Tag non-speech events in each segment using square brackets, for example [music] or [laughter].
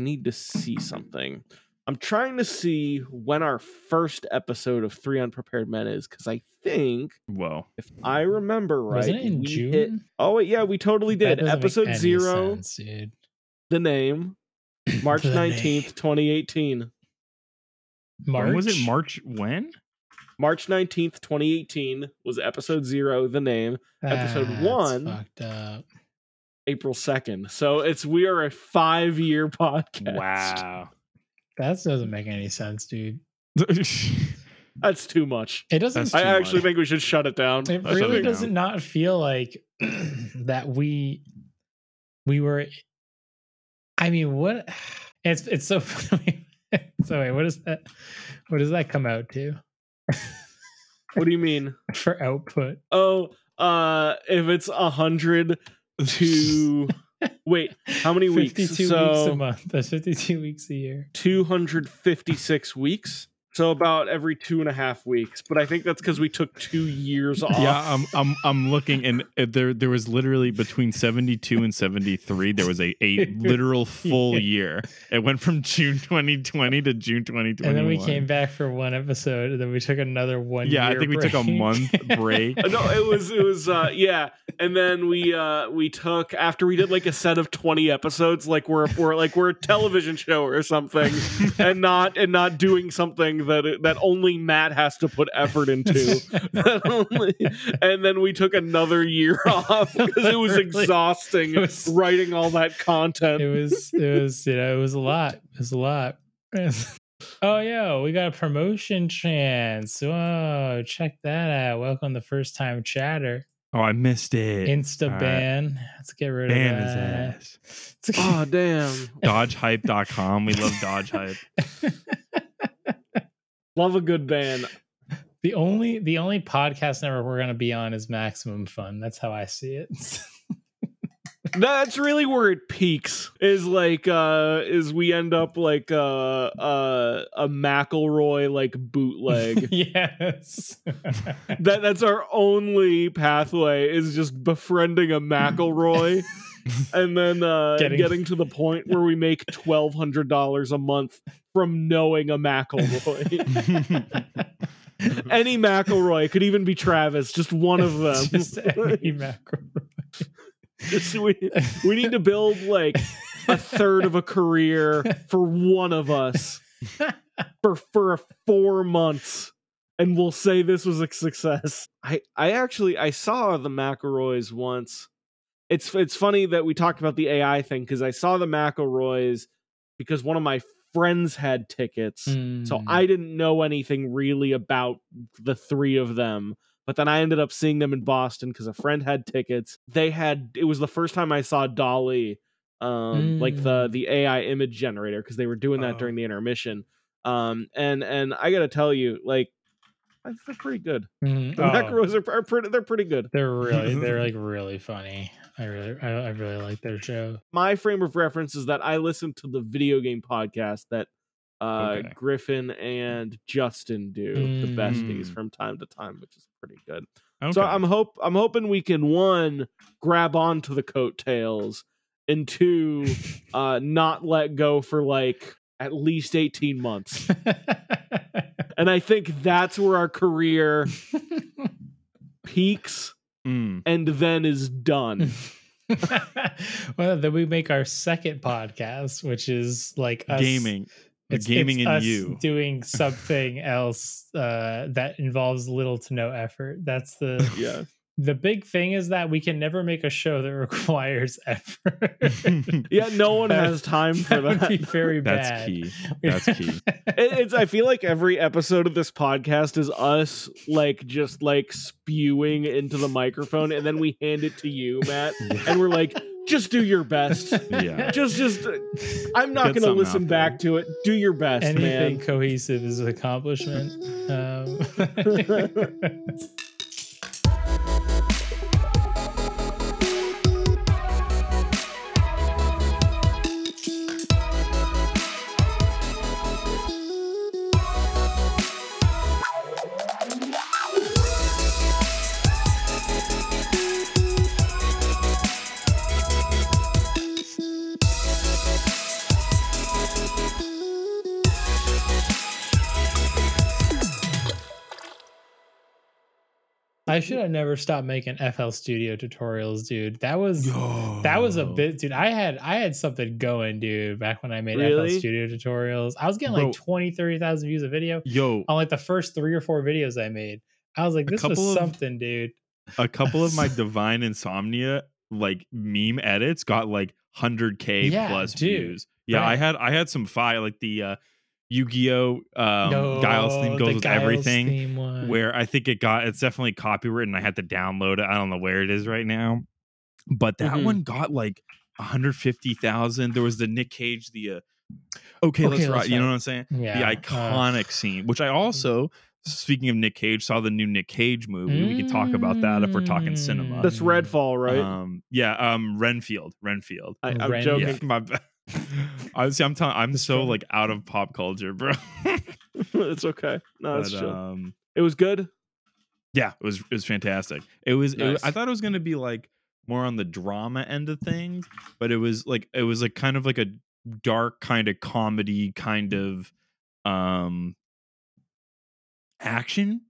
need to see something. I'm trying to see when our first episode of Three Unprepared Men is because I think Whoa. if I remember right, Wasn't it in we June? hit- oh wait, yeah, we totally did. Episode zero, sense, dude. the name, [clears throat] March The name. 19th, 2018. March When was it March when? March 19th, 2018 was episode zero, the name, episode That's one. Fucked up. April 2nd. So it's we are a five year podcast. Wow. That doesn't make any sense, dude. [laughs] That's too much. It doesn't. I actually much. think we should shut it down. It That's really does now. not feel like [clears throat] that we we were. I mean, what? It's it's so [laughs] funny. so wait, what is that? What does that come out to What do you mean? [laughs] for output? Oh, uh if it's a hundred to [laughs] wait, how many weeks? Fifty-two so weeks a month. That's fifty-two weeks a year. 256 weeks. So about every two and a half weeks. But I think that's because we took two years off. Yeah, I'm I'm I'm looking and uh, there there was literally between 72 and 73 there was a a [laughs] literal full year. It went from June 2020 to June 2021. And then we came back for one episode, and then we took another one. Yeah, I year think we took a month [laughs] break. Uh, no, it was it was uh yeah. And then we uh we took after we did like a set of 20 episodes, like we're we're like we're a television show or something, [laughs] and not and not doing something that that only Matt has to put effort into. [laughs] Only- and then we took another year [laughs] off because it was [laughs] Really? exhausting It was- writing all that content. it was it was you know it was a lot it was a lot oh yeah we got a promotion chance whoa check that out welcome to first time chatter Oh, I missed it. insta All right. ban let's get rid Ban of his that ass. oh damn. Dodgehype.com. We love Dodge Hype. Love a good band. [laughs] the only the only podcast network we're gonna be on is maximum fun that's how i see it [laughs] That's really where it peaks. Is like uh is we end up like uh uh a McElroy like bootleg. [laughs] yes that that's our only pathway is just befriending a McElroy [laughs] and then uh Getting- getting, to the point where we make twelve hundred dollars a month from knowing a McElroy. [laughs] Any McElroy could even be Travis, just one of them. [laughs] just any macro Just we, we need to build like a third of a career for one of us for for four months and we'll say this was a success i i actually i saw the mcelroys once it's it's funny that we talked about the ai thing because i saw the mcelroys because one of my friends had tickets so Mm. i didn't know anything really about the three of them but then i ended up seeing them in boston because a friend had tickets they had it was the first time i saw DALL-E um like the Mm. the ai image generator because they were doing that Oh. during the intermission um and and i gotta tell you like I- they're pretty good Mhm. the Oh. are, are pretty they're pretty good They're really, they're [laughs] like really funny. I really, I, I really like their show. my frame of reference is that i listened to the video game podcast that uh Okay. griffin and justin do the besties Mm. from time to time which is pretty good Okay. So I'm hope I'm hoping we can one grab onto the coattails and two [laughs] uh not let go for like at least 18 months. [laughs] And I think that's where our career [laughs] peaks Mm. and then is done. [laughs] [laughs] well, then we make our second podcast, which is like us, gaming. It's, gaming it's in us you. doing [laughs] something else uh, that involves little to no effort. That's the Yeah. The big thing is that we can never make a show that [laughs] requires effort. [laughs] Yeah, no one That- has time for that would be that. very That's bad. key. [laughs] That's key. It- it's I feel like every episode of this podcast is us like just like spewing into the microphone and then we hand it to you, Matt, and we're like just do your best. Yeah. just just i'm not Get gonna listen back to it do your best Anything man cohesive is an accomplishment. Um, I should have never stopped making FL Studio tutorials, dude. That was that was a bit, dude. I had I had something going, dude, back when I made Really? FL Studio tutorials. I was getting Bro. like 20, 30,000 views a video Yo, on like the first three or four videos I made. I was like, this was of- something, dude. a couple of my [laughs] divine insomnia like meme edits got like 100k Yeah, plus dude, views. Yeah, I had I had some fire like the uh Yu-Gi-Oh um Giles theme goes the with Giles everything theme where I think it got it's definitely copywritten. I had to download it. I don't know where it is right now. But that Mm-hmm. Mhm. one got like 150,000. There was the Nick Cage the uh Okay, let's Okay. Let's You know what I'm saying? yeah, the uh, iconic scene, which I also speaking of Nick Cage saw the new Nick Cage movie. We can talk about that if we're talking cinema. Mm. That's Redfall, right? Um, yeah, um, Renfield, Renfield. I, I'm Ren- joking. Yeah, [laughs] my bad. [laughs] Honestly, I'm telling, I'm so like out of pop culture, bro. [laughs] it's okay. No, it's but, chill. um, it was good. yeah, it was it was fantastic. It was, it- Nice. I thought it was gonna be like more on the drama end of things, but it was like it was like kind of like a dark kind of comedy kind of um action.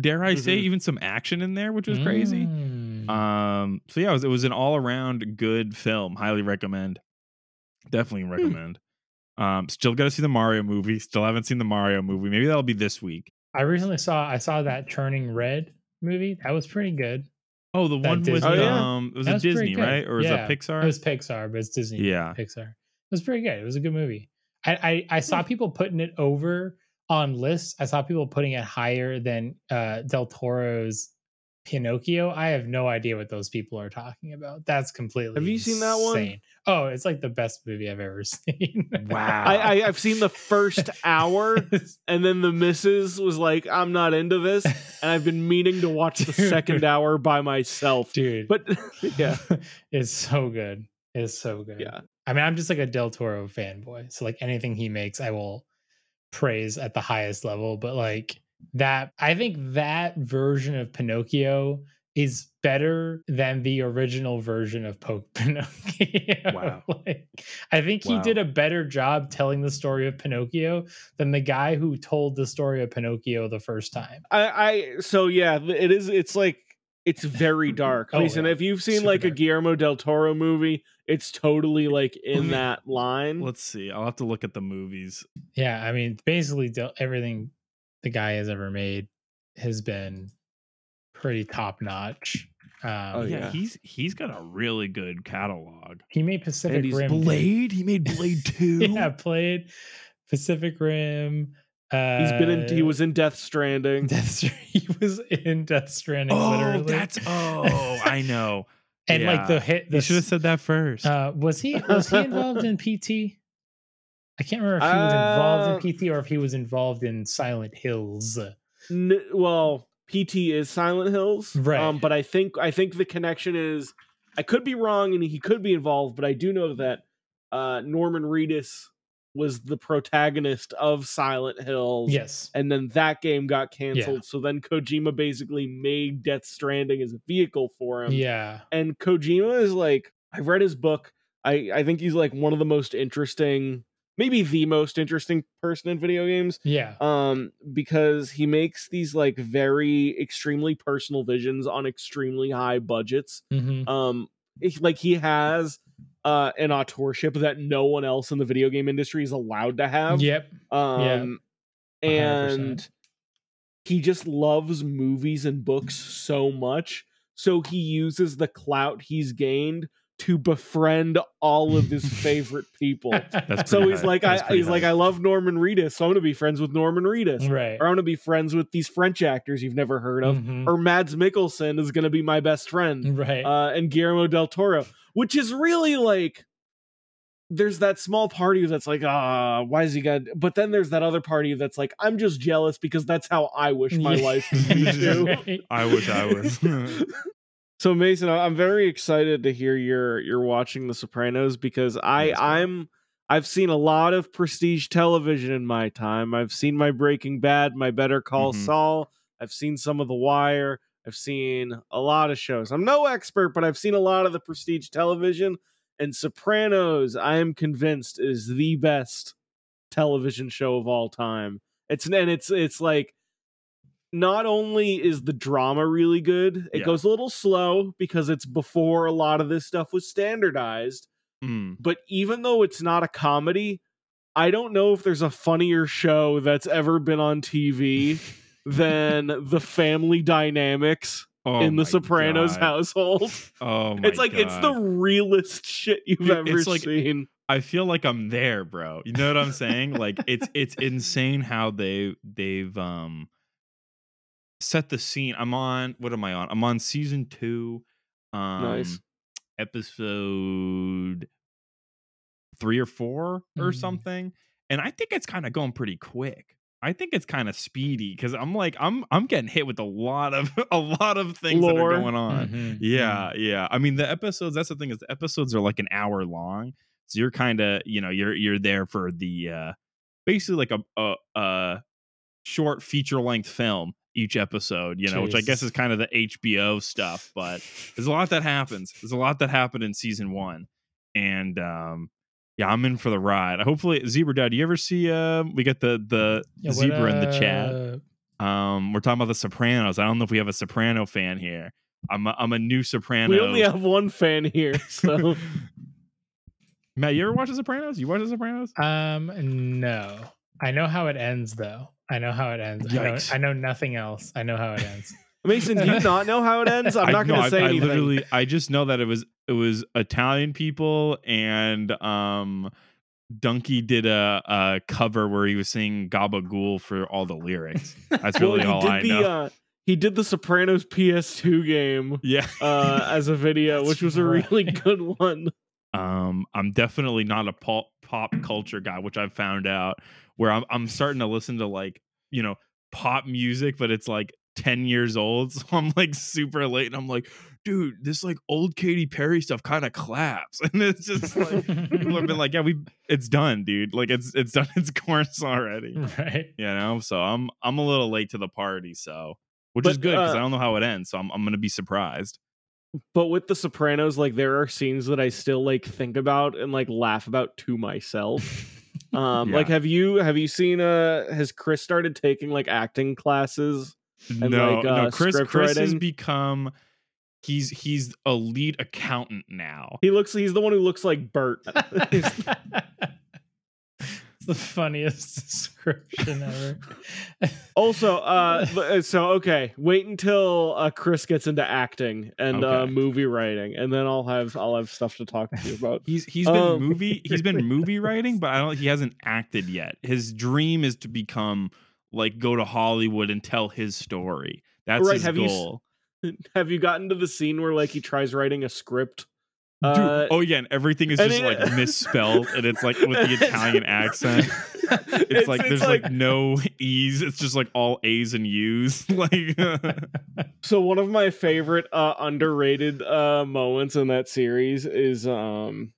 Dare I say Mhm. even some action in there, which was crazy. Mm. Um, so yeah, it was, it was an all around good film. Highly recommend. Definitely recommend. Um, still got to see the Mario movie. Still haven't seen the Mario movie. Maybe that'll be this week. I recently saw I saw that Turning Red movie. That was pretty good. Oh, the That one with Oh, yeah. um, it was That a was Disney, right? Or was Yeah. it Pixar? It was Pixar, but it's Disney. Yeah. Pixar. It was pretty good. It was a good movie. I I, I saw people putting it over on lists. I saw people putting it higher than uh, Del Toro's Pinocchio. I have no idea what those people are talking about. That's completely. Have you seen that one? insane. Oh, it's like the best movie I've ever [laughs] seen. Wow. I, I I've seen the first hour, [laughs] and then the missus was like, "I'm not into this," and I've been meaning to watch the Dude. second hour by myself. dude. But [laughs] yeah, it's so good. It's so good. yeah, I mean, I'm just like a Del Toro fanboy. So like anything he makes, I will praise at the highest level. But like that, I think that version of Pinocchio is better than the original version of po- [laughs] Pinocchio. Wow. [laughs] like, I think he did a better job telling the story of Pinocchio than the guy who told the story of Pinocchio the first time. I I so yeah, it is. It's like it's very [clears throat] dark. Oh, Listen, yeah. if you've seen Super like a. Guillermo del Toro movie, it's totally like in that line. Let's see. I'll have to look at the movies. Yeah, I mean, basically Del- everything the guy has ever made has been pretty top notch. Um, Oh, yeah, yeah. he's he's got a really good catalog. He made Pacific he's Rim. dude. Blade. He made Blade [laughs] Two. yeah, played Pacific Rim. Uh, He's been in. He was in Death Stranding. Death Stranding. [laughs] He was in Death Stranding. Oh, literally. that's [laughs] oh, I know. and like the yeah. hit. You should have said that first. Uh, was he was he involved in PT? I can't remember if he was Uh, involved in PT or if he was involved in Silent Hills. N- well, PT is Silent Hills, Right. Um, but I think I think the connection is I could be wrong, and he could be involved, but I do know that uh, Norman Reedus was the protagonist of Silent Hills. Yes. And then that game got canceled. So then Kojima basically made Death Stranding as a vehicle for him. Yeah. And Kojima is like, I've read his book. I, I think he's like one of the most interesting, maybe the most interesting person in video games Yeah. um because he makes these like very extremely personal visions on extremely high budgets hmm um it's like he has uh an authorship that no one else in the video game industry is allowed to have Yep. um 100%. and he just loves movies and books so much so he uses the clout he's gained to befriend all of his [laughs] favorite people so he's high. like That's I, pretty he's like. I love Norman Reedus, so I'm gonna be friends with Norman Reedus, right. or I'm gonna be friends with these French actors you've never heard of, Mhm. or Mads Mikkelsen is gonna be my best friend, Right. uh, and Guillermo del Toro, which is really like there's that small party that's like ah why is he got but then there's that other party that's like i'm just jealous because that's how i wish my life could be [laughs] too I wish I was. [laughs] so Mason, I'm very excited to hear you're you're watching The Sopranos because I. I'm I've seen a lot of prestige television in my time. I've seen my Breaking Bad, my Better Call Mhm. Saul. I've seen some of The Wire. I've seen a lot of shows. I'm no expert, but I've seen a lot of the prestige television. And Sopranos, I am convinced, is the best television show of all time. It's and it's it's like not only is the drama really good, it Yeah. goes a little slow because it's before a lot of this stuff was standardized. Mm. But even though it's not a comedy, I don't know if there's a funnier show that's ever been on TV [laughs] than the family dynamics Oh in the Sopranos God. household. Oh [laughs] it's like it's the realest shit you've It- ever it's like- seen. I feel like I'm there, bro. You know what I'm saying? like it's it's insane how they they've um set the scene. I'm on what am I on? I'm on season 2 um Nice. episode 3 or 4 or Mhm. something. And I think it's kind of going pretty quick. I think it's kind of speedy cuz I'm like I'm I'm getting hit with a lot of [laughs] a lot of things that are going on. Mhm, Yeah, yeah. I mean, the episodes. That's the thing is, the episodes are like an hour long, so you're kind of, you know, you're you're there for the uh basically like a a, a short feature length film each episode. You know, which I guess is kind of the HBO stuff. But there's a lot that happens. There's a lot that happened in season one, and um. Yeah, I'm in for the ride. Hopefully, Zebra Dad. Do you ever see? Uh, we got the the Yeah, what, zebra in the chat. uh, Um, we're talking about the Sopranos. I don't know if we have a Soprano fan here. I'm a, I'm a new Soprano. We only have one fan here, [laughs] so Matt, you ever watch The Sopranos? You watch The Sopranos? Um, no. I know how it ends, though. I know how it ends. I know, I know nothing else. I know how it ends. [laughs] Mason, do you not know how it ends? I'm I- not going I- to say I, anything. literally, I just know that it was it was Italian people and um, Dunkey did a, a cover where he was singing Gabagool for all the lyrics. That's Well, really he all did I the, know. Uh, he did the Sopranos PS2 game yeah. uh, as a video, [laughs] which was a really good one. um i'm definitely not a pop pop culture guy which i've found out where i'm, I'm starting to listen to like you know pop music but it's like 10 years old [laughs] so i'm like super late and i'm like dude this like old Katy Perry stuff kind of claps [laughs] and it's just like people have been like yeah we it's done dude like it's it's done its [laughs] course already right. you know so i'm i'm a little late to the party so which is good because uh, i don't know how it ends so i'm, I'm gonna be surprised But with the Sopranos, like there are scenes that I still like think about and like laugh about to myself. Um, Yeah. like have you have you seen uh has Chris started taking like acting classes? and, no, like, no. uh, Chris script Chris has become he's he's a lead accountant now. He looks he's the one who looks like Bert. [laughs] [laughs] [laughs] it's [laughs] the funniest [laughs] description ever. [laughs] also, uh so okay, wait until uh Chris gets into acting and uh movie writing, and then I'll have I'll have stuff to talk to you about. He's he's been Um, movie he's been movie writing, but I don't he hasn't acted yet. His dream is to become like go to Hollywood and tell his story. That's Right, his have you s- goal. have you gotten to the scene where like he tries writing a script? Dude, Uh, oh yeah, and everything is and just it- like [laughs] misspelled, and it's like with the Italian [laughs] accent. It's, like there's like, no e's. It's just like all a's and u's. [laughs] like So one of my favorite uh underrated uh moments in that series is um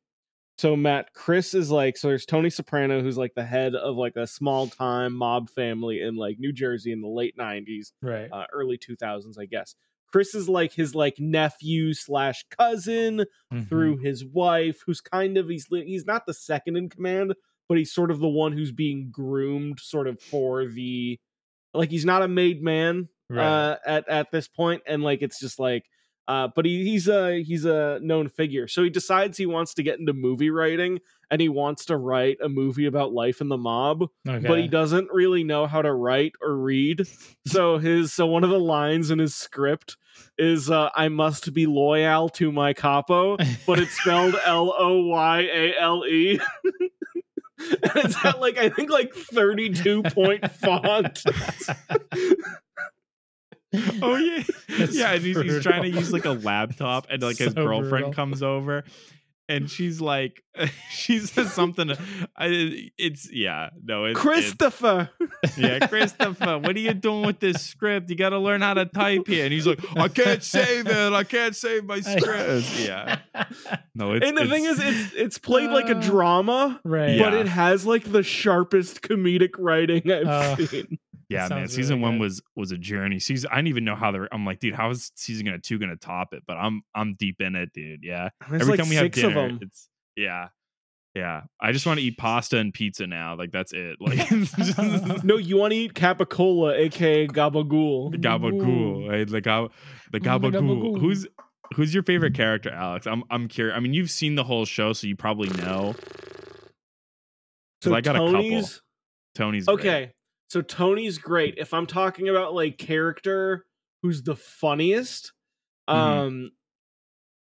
so Matt Chris is like so there's Tony Soprano who's like the head of like a small time mob family in like New Jersey in the late 90s right. uh, early 2000s I guess. Chris is like his like nephew slash cousin Mhm. through his wife who's kind of he's he's not the second in command but he's sort of the one who's being groomed sort of for the like he's not a made man Right. uh at at this point and like it's just like uh but he, he's a he's a known figure so he decides he wants to get into movie writing and he wants to write a movie about life in the mob okay. but he doesn't really know how to write or read so his so one of the lines in his script is uh i must be loyal to my capo but it's spelled [laughs] L O Y A L E. [laughs] And it's at like I think like 32 point font. [laughs] [laughs] Oh yeah, That's yeah. And he's, he's trying to use like a laptop, and like [laughs] his girlfriend brutal. comes over, and she's like, [laughs] she says something. I, it's yeah, no, it's it's- Christopher. yeah, Christopher, what are you doing with this script? You got to learn how to type here. And he's like, I can't save it. I can't save my script. Yeah, no, it's and the thing is, it's- it's it's played like a Uh, drama, right. but Yeah. it has like the sharpest comedic writing I've Uh, seen. Yeah, man. Season really one good. was was a journey. Season, I didn't even know how they're. I'm like, dude, how is season gonna two gonna top it? But I'm I'm deep in it, dude. Yeah. There's Every like time we have dinner, it's yeah, Yeah, I just want to eat pasta and pizza now. Like that's it. Like [laughs] No, you want to eat capicola, aka gabagool. the gabagool, right? The gab, the Mm, the gabagool. gabagool. Who's who's your favorite character, Alex? I'm I'm curious. I mean, you've seen the whole show, so you probably know. 'Cause I got a couple. Tony's okay. great. So Tony's great. If I'm talking about like character who's the funniest, Mhm. um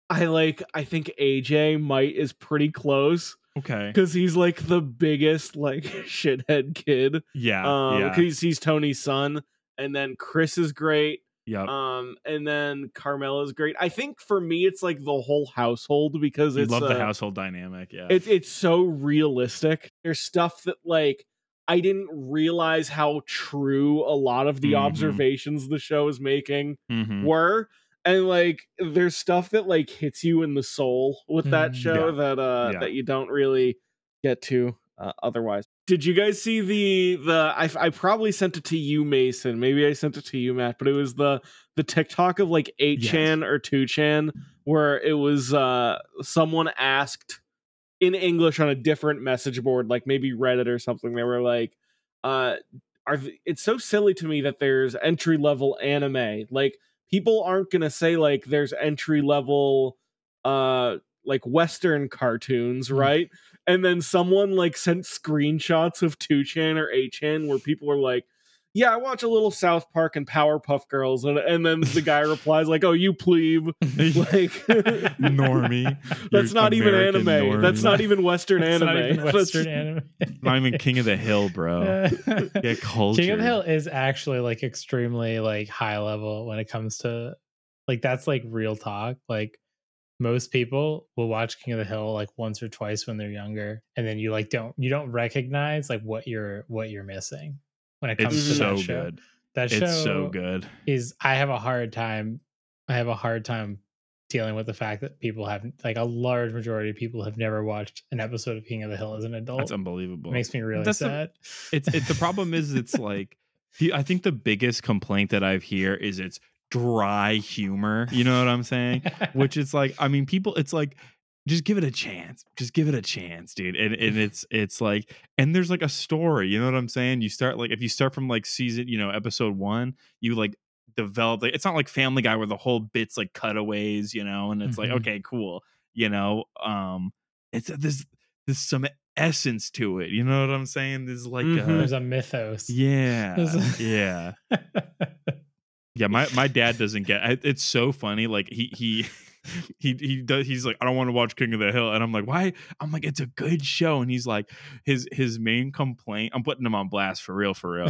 I like I think AJ might is pretty close Okay. because he's like the biggest like [laughs] shithead kid. Yeah. Um yeah. because he's Tony's son. And then Chris is great. Yep. Um and then Carmela's great. I think for me it's like the whole household because you it's love the uh, household dynamic. Yeah. it, it's so realistic. There's stuff that like I didn't realize how true a lot of the Mhm. observations the show is making Mhm. were. And like there's stuff that like hits you in the soul with that Mm, show yeah. that uh Yeah. that you don't really get to uh, otherwise. Did you guys see the the I, I probably sent it to you Mason. Maybe I sent it to you Matt, but it was the the TikTok of like 8chan or 2chan where it was uh someone asked in English on a different message board, like maybe Reddit or something. They were like, uh, are th- it's so silly to me that there's entry level anime. Like people aren't gonna say like there's entry level uh like Western cartoons, Mm. right? And then someone like sent screenshots of 2chan or 8chan where people were like, yeah, I watch a little South Park and Powerpuff Girls, and, and then the guy [laughs] replies like, "Oh, you plebe, [laughs] like Normie. [laughs] That's You're not even American anime. That's not even Western It's anime. not even That's- Western anime. Not even King of the Hill, bro. Get culture. King of the Hill is actually like extremely like high level when it comes to like that's like real talk. Like most people will watch King of the Hill like once or twice when they're younger, and then you like don't you don't recognize like what you're what you're missing when it comes It's to so that show. good. That show It's so good. is I have a hard time. I have a hard time dealing with the fact that people have like a large majority of people have never watched an episode of King of the Hill as an adult. That's unbelievable. It makes me really That's the- sad. it's it, the problem is it's like [laughs] I think the biggest complaint that I've hear is it's dry humor. You know what I'm saying? [laughs] Which is like, I mean, people. It's like just give it a chance. Just give it a chance, dude. And and [laughs] it's it's like and there's like a story. You know what I'm saying? You start like if you start from like season, you know, episode one, you like develop. Like, it's not like Family Guy where the whole bit's like cutaways. You know, and it's like Mhm. okay, cool. You know, um, it's there's there's some essence to it. You know what I'm saying? There's like Mhm. a, There's a mythos. [laughs] yeah, a- yeah, yeah. My my dad doesn't [laughs] get. It's so funny. Like he he. [laughs] He he does he's like I don't want to watch King of the Hill and I'm like why? I'm like it's a good show and he's like his his main complaint I'm putting him on blast for real for real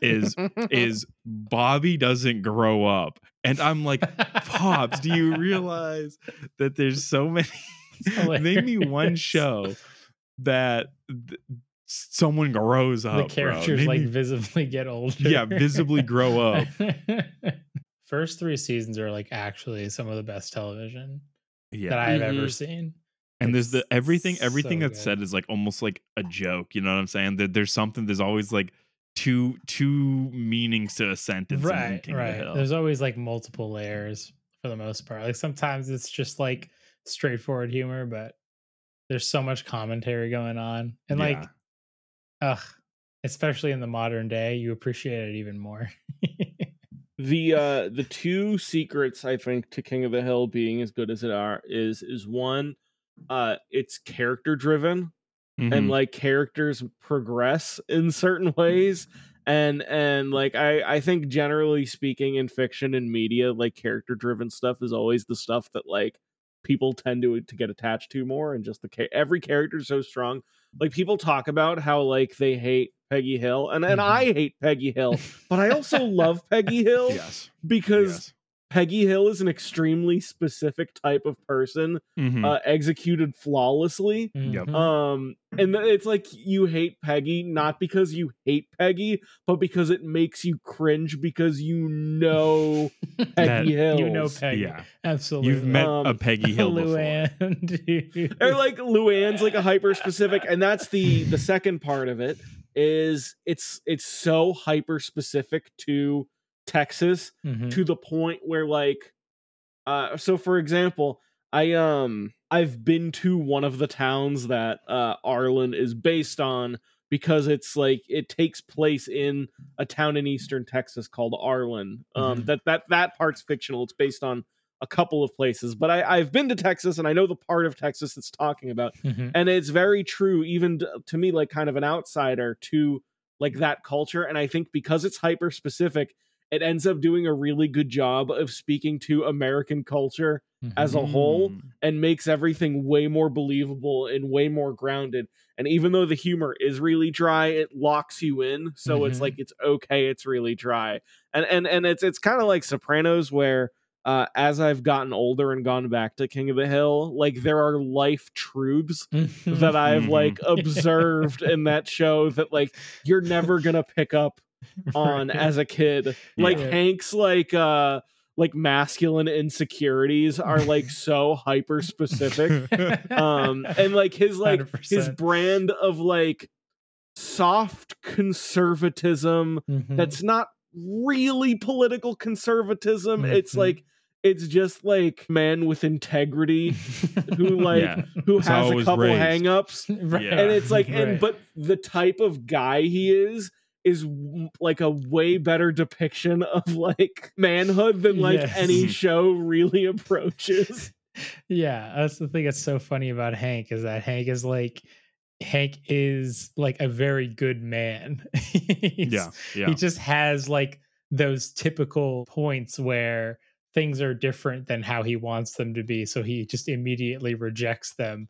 is is Bobby doesn't grow up and I'm like pops do you realize that there's so many [laughs] name me one show that th- someone grows up the characters like me- visibly get older. yeah visibly grow up [laughs] First three seasons are like actually some of the best television yeah that I have ever mm-hmm. seen. and there's the everything everything so that's good. said is like almost like a joke you know what i'm saying that there's something there's always like two two meanings to a sentence in right, the right. There's always like multiple layers for the most part. Like sometimes it's just like straightforward humor, but there's so much commentary going on, and like, Yeah. ugh, especially in the modern day, you appreciate it even more. [laughs] the uh the two secrets I think to King of the Hill being as good as it are is is one uh it's character driven and Mhm. like characters progress in certain ways and and like I I think generally speaking in fiction and media like character driven stuff is always the stuff that like people tend to to get attached to more and just the ca- every character is so strong like people talk about how like they hate Peggy Hill and and Mhm. I hate Peggy Hill [laughs] but I also love Peggy Hill yes because yes. Peggy Hill is an extremely specific type of person Mhm. uh, executed flawlessly. Yep. Mhm. Um, and it's like you hate Peggy not because you hate Peggy, but because it makes you cringe because you know [laughs] That- Peggy Hill. you know Peggy. yeah Absolutely. you've met a Um, peggy hill [laughs] before Luann, dude. or like Luann's like a hyper specific, and that's the the second part of it is it's it's so hyper specific to Texas Mhm. to the point where like uh so for example i um I've been to one of the towns that uh, Arlen is based on because it's like it takes place in a town in eastern Texas called Arlen. Um, Mhm. That that that part's fictional. It's based on a couple of places, but I, I've been to Texas and I know the part of Texas it's talking about Mhm. and it's very true even to, to me like kind of an outsider to like that culture and i think because it's hyper specific it ends up doing a really good job of speaking to american culture as a whole Mm. and makes everything way more believable and way more grounded. And even though the humor is really dry it locks you in. So it's Mhm. like it's okay it's really dry. And and and it's it's kind of like sopranos where uh, as I've gotten older and gone back to King of the Hill, like there are life truths [laughs] that I've like [laughs] observed in that show that like you're never gonna pick up [laughs] on Right. as a kid. Like Yeah. Hank's like uh like masculine insecurities are like [laughs] so hyper specific. [laughs] Um and like his like his 100%. brand of like soft conservatism Mhm. that's not really political conservatism. It's Mhm. like it's just like man with integrity who like yeah. who has a couple raised. hangups right. Yeah. and it's like and but the type of guy he is is w- like a way better depiction of like manhood than like Yes. any show really [laughs] approaches yeah, that's the thing that's so funny about Hank is that Hank is like Hank is like a very good man. [laughs] Yeah. Yeah. He just has like those typical points where things are different than how he wants them to be. So he just immediately rejects them.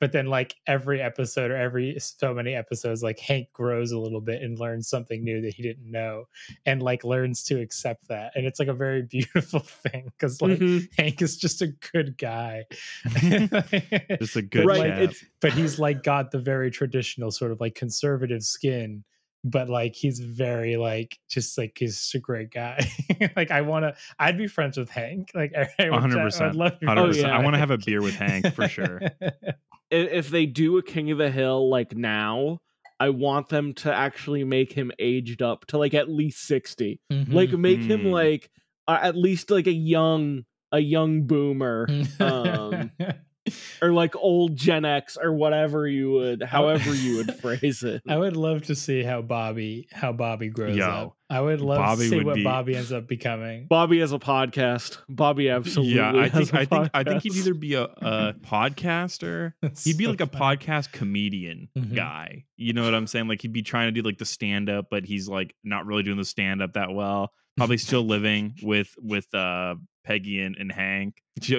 But then, like every episode or every so many episodes, like Hank grows a little bit and learns something new that he didn't know and like learns to accept that. And it's like a very [laughs] beautiful thing because like Mhm. Hank is just a good guy. [laughs] Just a good Right, it's- but he's like got the very traditional sort of like conservative skin but like he's very like just like he's a great guy [laughs] like i want to i'd be friends with hank like I would- I would love to 100%. friends with yeah. I want to have a beer with Hank for sure. I- if they do a king of the hill like now i want them to actually make him aged up to like at least 60 Mhm. like make him Mm. like uh, at least like a young a young boomer [laughs] um, [laughs] or like old gen x or whatever you would however you would [laughs] phrase it I would love to see how Bobby how Bobby grows Yo, up. I would love Bobby to see what be- Bobby ends up becoming. Bobby has a podcast. Bobby absolutely. yeah, I has think a I think I think he'd either be a, a [laughs] podcaster. That's He'd be so like a podcast comedian Mhm. guy. You know what I'm saying? Like he'd be trying to do like the stand up, but he's like not really doing the stand up that well. Probably still living with with uh Peggy and, and Hank. [laughs]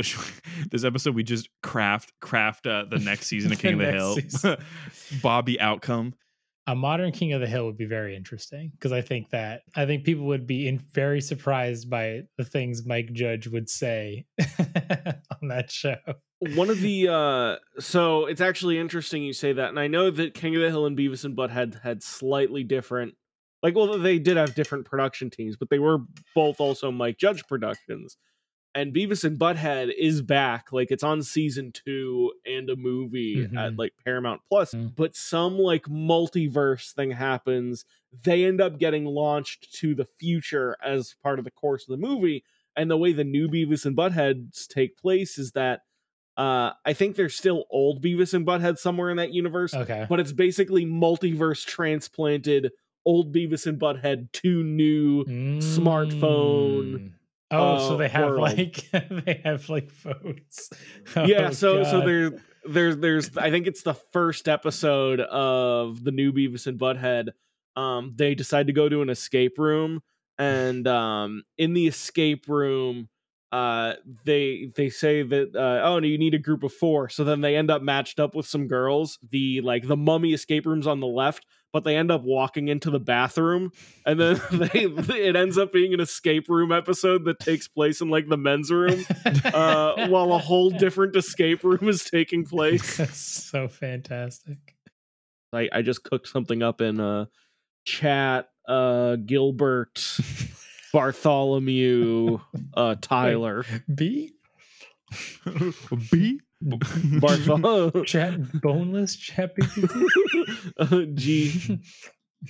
This episode we just craft craft uh, the next [laughs] season of The King of the Hill. [laughs] Bobby outcome. a modern king of the hill would be very interesting because i think that i think people would be in, very surprised by the things mike judge would say on that show one of the uh so it's actually interesting you say that and i know that king of the hill and beavis and butthead had slightly different like well they did have different production teams but they were both also mike judge productions and beavis and butthead is back like it's on season two and a movie at Mhm. like paramount plus Mm. but some like multiverse thing happens they end up getting launched to the future as part of the course of the movie and the way the new beavis and buttheads take place is that uh, I think there's still old Beavis and Butthead somewhere in that universe, okay but it's basically multiverse transplanted old Beavis and Butthead to new. smartphone, Oh so uh, they have world. like [laughs] they have like phones [laughs] Oh, yeah, so so God. there there's there's I think it's the first episode of the new Beavis and Butthead. Um, they decide to go to an escape room, and um, in the escape room, uh, they they say that uh, oh no, you need a group of four. So then they end up matched up with some girls. The like the mummy escape room's on the left, but they end up walking into the bathroom, and then [laughs] they it ends up being an escape room episode that takes place in like the men's room [laughs] uh, while a whole different escape room is taking place. That's so fantastic. I, I just cooked something up in uh, chat. Uh, Gilbert, [laughs] Bartholomew, [laughs] uh, Tyler, B B. Bartholomew, [laughs] chat boneless chat [laughs] uh, G,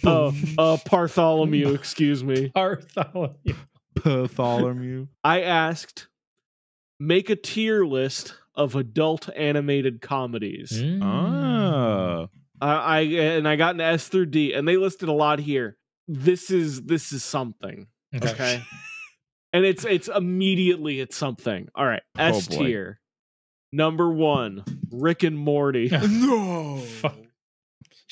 oh, uh, Bartholomew. Excuse me. Bartholomew. Bartholomew. I asked, make a tier list of adult animated comedies. Mm. Oh. Uh, I and I got an S through D, and they listed a lot here. This is this is something, okay? [laughs] and it's it's immediately it's something. All right, Oh, S boy. tier. Number one, Rick and Morty. [laughs] [laughs] no. Fuck.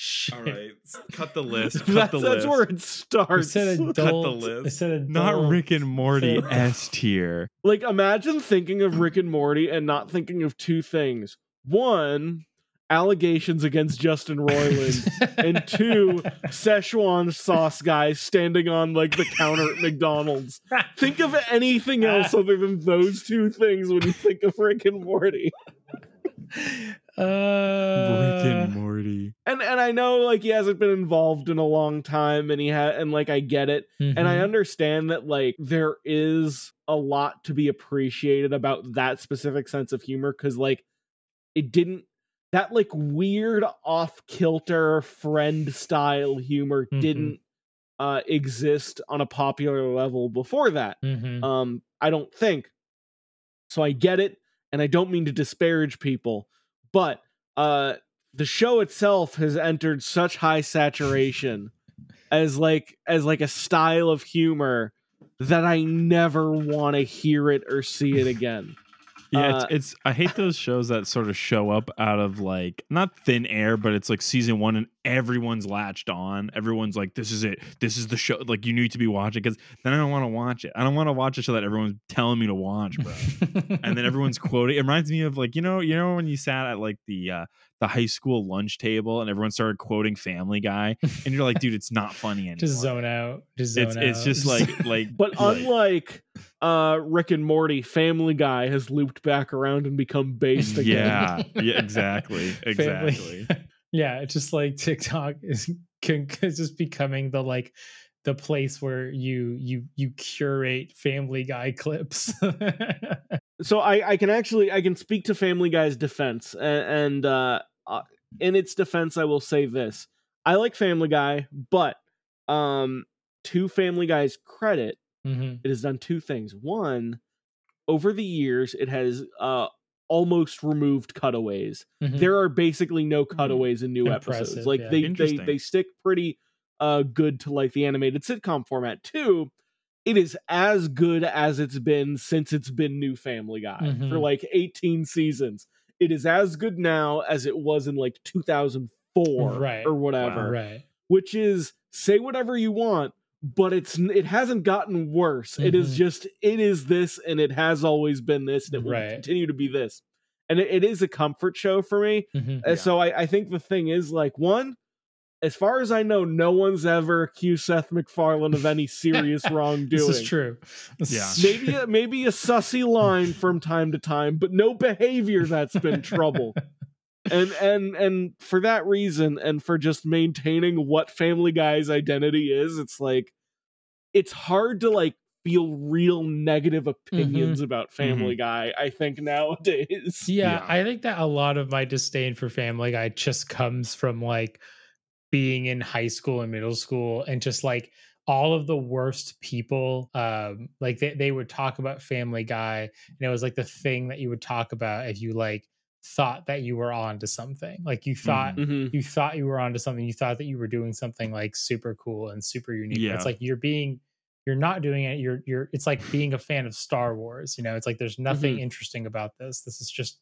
Shit. All right. Cut the list. Cut that's, the that's list. where it You starts. said the list. I said adult. Not Rick and Morty S tier. like imagine thinking of Rick and Morty and not thinking of two things. One, allegations against Justin Roiland, and [laughs] two, Szechuan sauce guys standing on like the counter at McDonald's. Think of anything else other than those two things when you think of Rick and Morty. uh, Rick and Morty. And and I know like he hasn't been involved in a long time and he had and like I get it. And I mhm. understand that like there is a lot to be appreciated about that specific sense of humor cuz like it didn't that like weird off kilter friend style humor Mhm. didn't uh exist on a popular level before that. Mhm. Um I don't think. So I get it and I don't mean to disparage people, but uh the show itself has entered such high saturation as like as like a style of humor that I never want to hear it or see it [laughs] again. Yeah, Uh, it's, it's I hate those shows that sort of show up out of like not thin air, but it's like season one and everyone's latched on. Everyone's like, "This is it. This is the show." Like you need to be watching because then I don't want to watch it. I don't want to watch a show that everyone's telling me to watch, bro. and then everyone's [laughs] quoting. It reminds me of like you know you know when you sat at like the uh, the high school lunch table and everyone started quoting Family Guy, and you're like, dude, it's not funny [laughs] anymore. just zone out. Just zone it's out. it's just like [laughs] like But like- unlike uh Rick and Morty, Family Guy has looped back around and become based again. yeah yeah exactly Family- exactly. Yeah, it's just like [laughs] TikTok is can, is just becoming the like the place where you you you curate Family Guy [laughs] clips. so I, I can actually I can speak to Family Guy's defense, and, and uh, uh, in its defense, I will say this: I like Family Guy, but um, to Family Guy's credit, Mhm. it has done two things. One, over the years, it has uh almost removed cutaways. Mhm. There are basically no cutaways in new Impressive, episodes. Like yeah. they they they stick pretty uh good to like the animated sitcom format. too. it is as good as it's been since it's been new Family Guy for Mhm. like 18 seasons. It is as good now as it was in like 2004 Right. or whatever right. which is say whatever you want but it's it hasn't gotten worse it is Mhm. just it is this and it has always been this and it will Right. continue to be this and it, it is a comfort show for me Mhm. and so I, I think the thing is like one as far as i know no one's ever accused seth macfarlane of any serious wrongdoing [laughs] This is true. This Yeah. is maybe a, maybe a sussy line from time to time but no behavior that's been trouble [laughs] and and and for that reason and for just maintaining what family guy's identity is it's like it's hard to like feel real negative opinions about family guy i think nowadays. Yeah, Yeah. I think that a lot of my disdain for Family Guy just comes from like being in high school and middle school and just like all of the worst people um like they, they would talk about family guy and it was like the thing that you would talk about if you like thought that you were on to something like you thought Mhm. you thought you were onto something you thought that you were doing something like super cool and super unique Yeah. it's like you're being you're not doing it you're you're it's like being a fan of star wars you know it's like there's nothing interesting about this this is just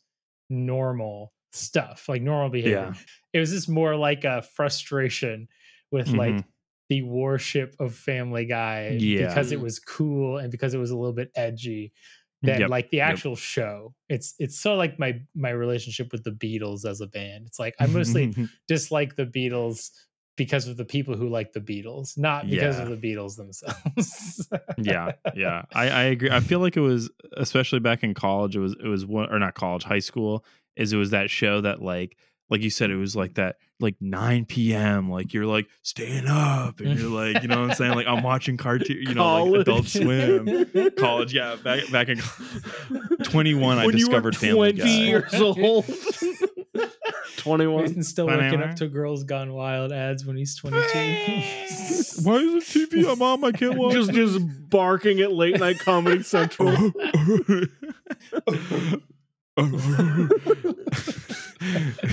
normal stuff like normal behavior Yeah. it was just more like a frustration with like Mhm. the worship of family guy Yeah. because it was cool and because it was a little bit edgy than Yep, like the yep. actual show. It's it's so like my my relationship with the beatles as a band. It's like i mostly [laughs] dislike the Beatles because of the people who like the Beatles, not because of the Beatles themselves. yeah yeah. [laughs] I, I agree. I feel like it was especially back in college it was it was one or not college high school is it was that show that like like you said it was like that like 9 p.m like you're like staying up and you're like you know what i'm saying? Like i'm watching cartoon you know like adult swim. College yeah back [laughs] back in 21 i When you were discovered family 20 guy. years [laughs] old. 21 Jason's still waking up to Girls Gone Wild ads when he's 22. why is it tv i'm on? My can't watch just just barking at late night comedy central [laughs]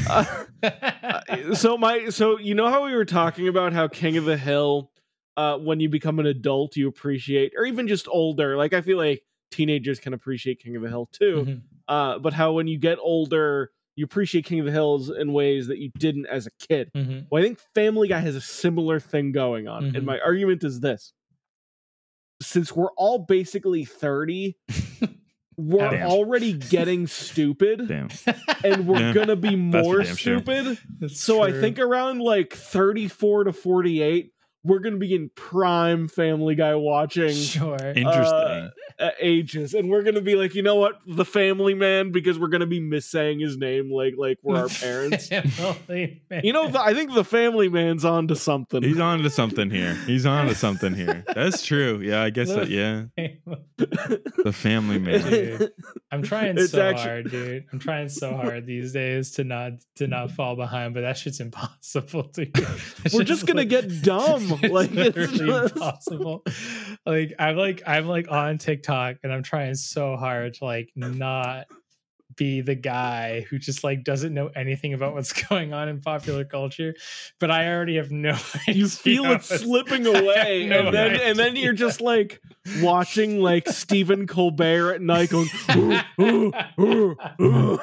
Uh, [laughs] so my so you know how we were talking about how King of the Hill uh when you become an adult you appreciate or even just older like I feel like teenagers can appreciate King of the Hill too Mhm. uh but how when you get older you appreciate King of the Hills in ways that you didn't as a kid. Mhm. Well, I think Family Guy has a similar thing going on. Mhm. And my argument is this. Since we're all basically 30, [laughs] we're Damn. already getting [laughs] stupid Damn. and we're going to be more damn sure. stupid. That's So I think around like 34 to 48, we're going to be in prime Family Guy watching sure. Interesting. uh, ages and we're going to be like, "You know what? The Family Man because we're going to be missaying his name like like we're our [laughs] parents." You know, the, I think the Family Man's on to something. He's on to something here. He's on to something here. That's true. Yeah, I guess that. Yeah, [laughs] man. the family man. Dude. I'm trying It's so actu- hard, dude. I'm trying so hard these days to not to not fall behind, but that shit's impossible, [laughs] dude. That We're shit's just gonna like- get dumb. It's [laughs] Like it's literally just- impossible. Like I'm like I'm like on TikTok and I'm trying so hard to like not be the guy who just like doesn't know anything about what's [laughs] going on in popular culture, but I already have no. [laughs] you feel it slipping away, no and then and then you're just like watching like Stephen Colbert at night going, "Ooh, ooh, ooh, ooh,"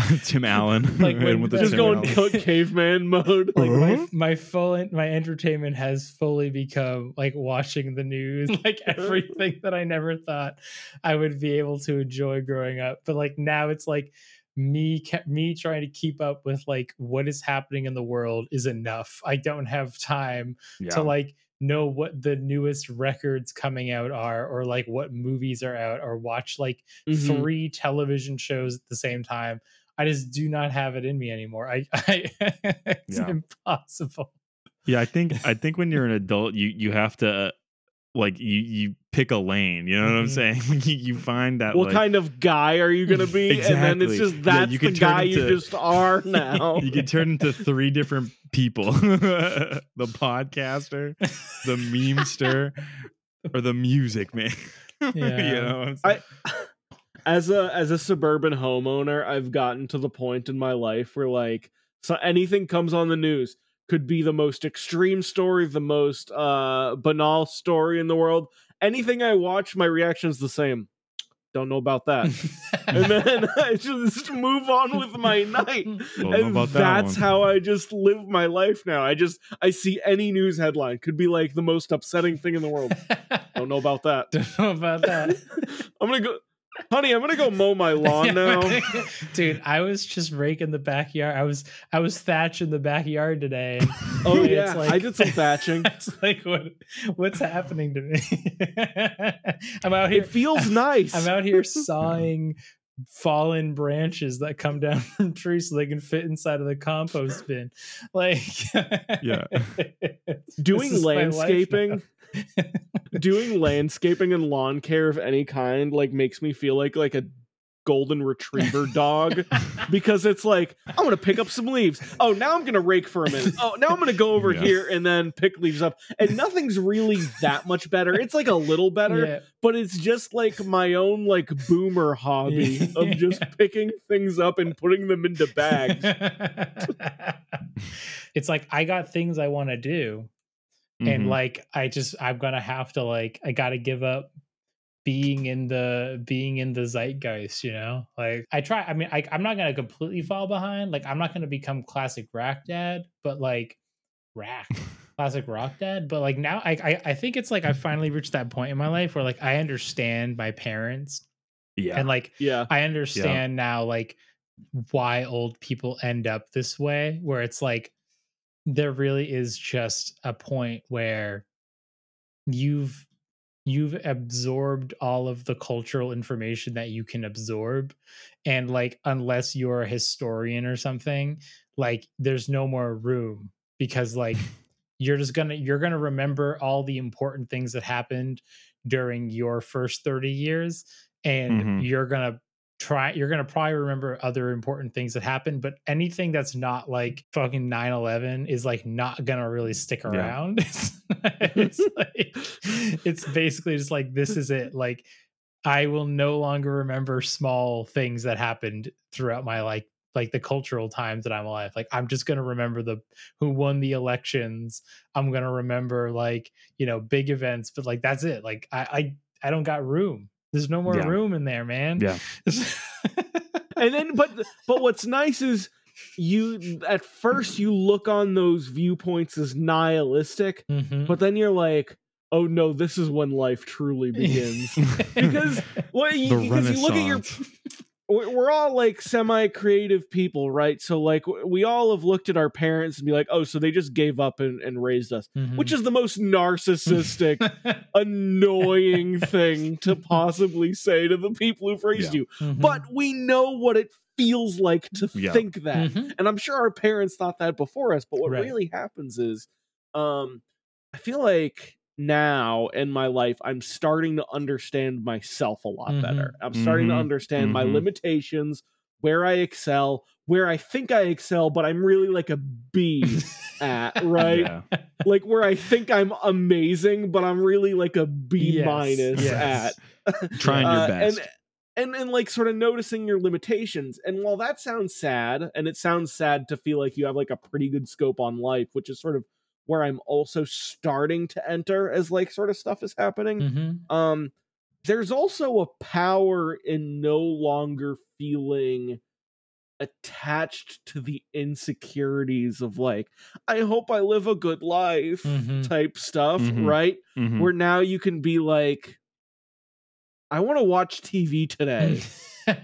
[laughs] Tim Allen. [laughs] Like when- with the just Tim going Allen. caveman [laughs] mode. like my Huh? my full my entertainment has fully become like watching the news like everything that i never thought i would be able to enjoy growing up but like now it's like me ca- me trying to keep up with like what is happening in the world is enough i don't have time Yeah. to like know what the newest records coming out are or like what movies are out or watch like Mhm. three television shows at the same time i just do not have it in me anymore i, [laughs] I it's Yeah. impossible Yeah, I think I [laughs] think when you're an adult, you you have to uh, like you you pick a lane. You know what I'm Mhm. saying? [laughs] you, you find that What like, kind of guy are you gonna be? And then it's Exactly. just Yeah, that's you the can turn guy you just are now. you can turn into three different people: the podcaster, the memester, or the music man. you Yeah. know, what I'm I- saying? As a as a suburban homeowner, I've gotten to the point in my life where like so anything comes on the news could be the most extreme story, the most uh banal story in the world. Anything I watch, my reaction's the same. Don't know about that. and [laughs] then [laughs] I just move on with my night. Don't and that that's one. how I just live my life now. I just I see any news headline could be like the most upsetting thing in the world. [laughs] Don't know about that. don't know about that I'm gonna go, honey. I'm gonna go mow my lawn [laughs] now. [laughs] dude i was just raking the backyard i was i was thatching the backyard today [laughs] Oh it's yeah, like- I did some thatching. it's like what what's happening to me i'm out here It feels nice. i'm out here sawing fallen branches that come down from trees so they can fit inside of the compost bin like Yeah. doing this is my life landscaping. Doing landscaping and lawn care of any kind like makes me feel like like a golden retriever dog [laughs] because it's like I'm gonna pick up some leaves. Oh, now I'm gonna rake for a minute. Oh, now I'm gonna go over Yeah. here and then pick leaves up. And nothing's really that much better. It's like a little better, Yeah. but it's just like my own like boomer hobby [laughs] of just picking things up and putting them into bags. [laughs] it's like I got things I want to do, and Mhm. like I just I'm gonna have to like I gotta give up being in the being in the zeitgeist, you know. Like I try. I mean, I, I'm not gonna completely fall behind. Like I'm not gonna become classic rack dad, but like rack [laughs] classic rock dad. But like now, I, I I think it's like I finally reached that point in my life where like I understand my parents yeah. and like Yeah. I understand now like why old people end up this way where it's like there really is just a point where you've you've absorbed all of the cultural information that you can absorb and like unless you're a historian or something like there's no more room because like [laughs] you're just gonna you're gonna remember all the important things that happened during your first 30 years and Mhm. you're gonna try you're gonna probably remember other important things that happened but anything that's not like fucking 9-11 is like not gonna really stick Yeah. around it's, [laughs] it's like it's basically just like this is it like I will no longer remember small things that happened throughout my like like the cultural times that I'm alive. Like I'm just gonna remember the who won the elections. I'm gonna remember like you know big events, but like that's it. Like I I, I don't got room. There's no more Yeah. room in there, man. Yeah. [laughs] and then but but what's nice is you at first you look on those viewpoints as nihilistic Mhm. but then you're like oh no this is when life truly begins [laughs] because well you, because you look at your Renaissance. We're all like semi-creative people right so like we all have looked at our parents and be like oh so they just gave up and, and raised us Mhm. which is the most narcissistic [laughs] annoying thing to possibly say to the people who've raised Yeah. you Mhm. but we know what it feels like to Yeah. think that Mhm. and i'm sure our parents thought that before us but what Right. really happens is um i feel like now in my life i'm starting to understand myself a lot Mhm. better i'm starting to Mhm. understand my Mhm. limitations where i excel where i think i excel but i'm really like a b [laughs] at right Yeah. like where i think i'm amazing but i'm really like a b Yes, minus yes. at [laughs] Trying your uh, best. And, and and like sort of noticing your limitations. And while that sounds sad, and it sounds sad to feel like you have like a pretty good scope on life, which is sort of where I'm also starting to enter as like sort of stuff is happening. Mhm. Um there's also a power in no longer feeling attached to the insecurities of like I hope I live a good life Mhm. type stuff, Mhm. right? Mhm. where now you can be like i want to watch tv today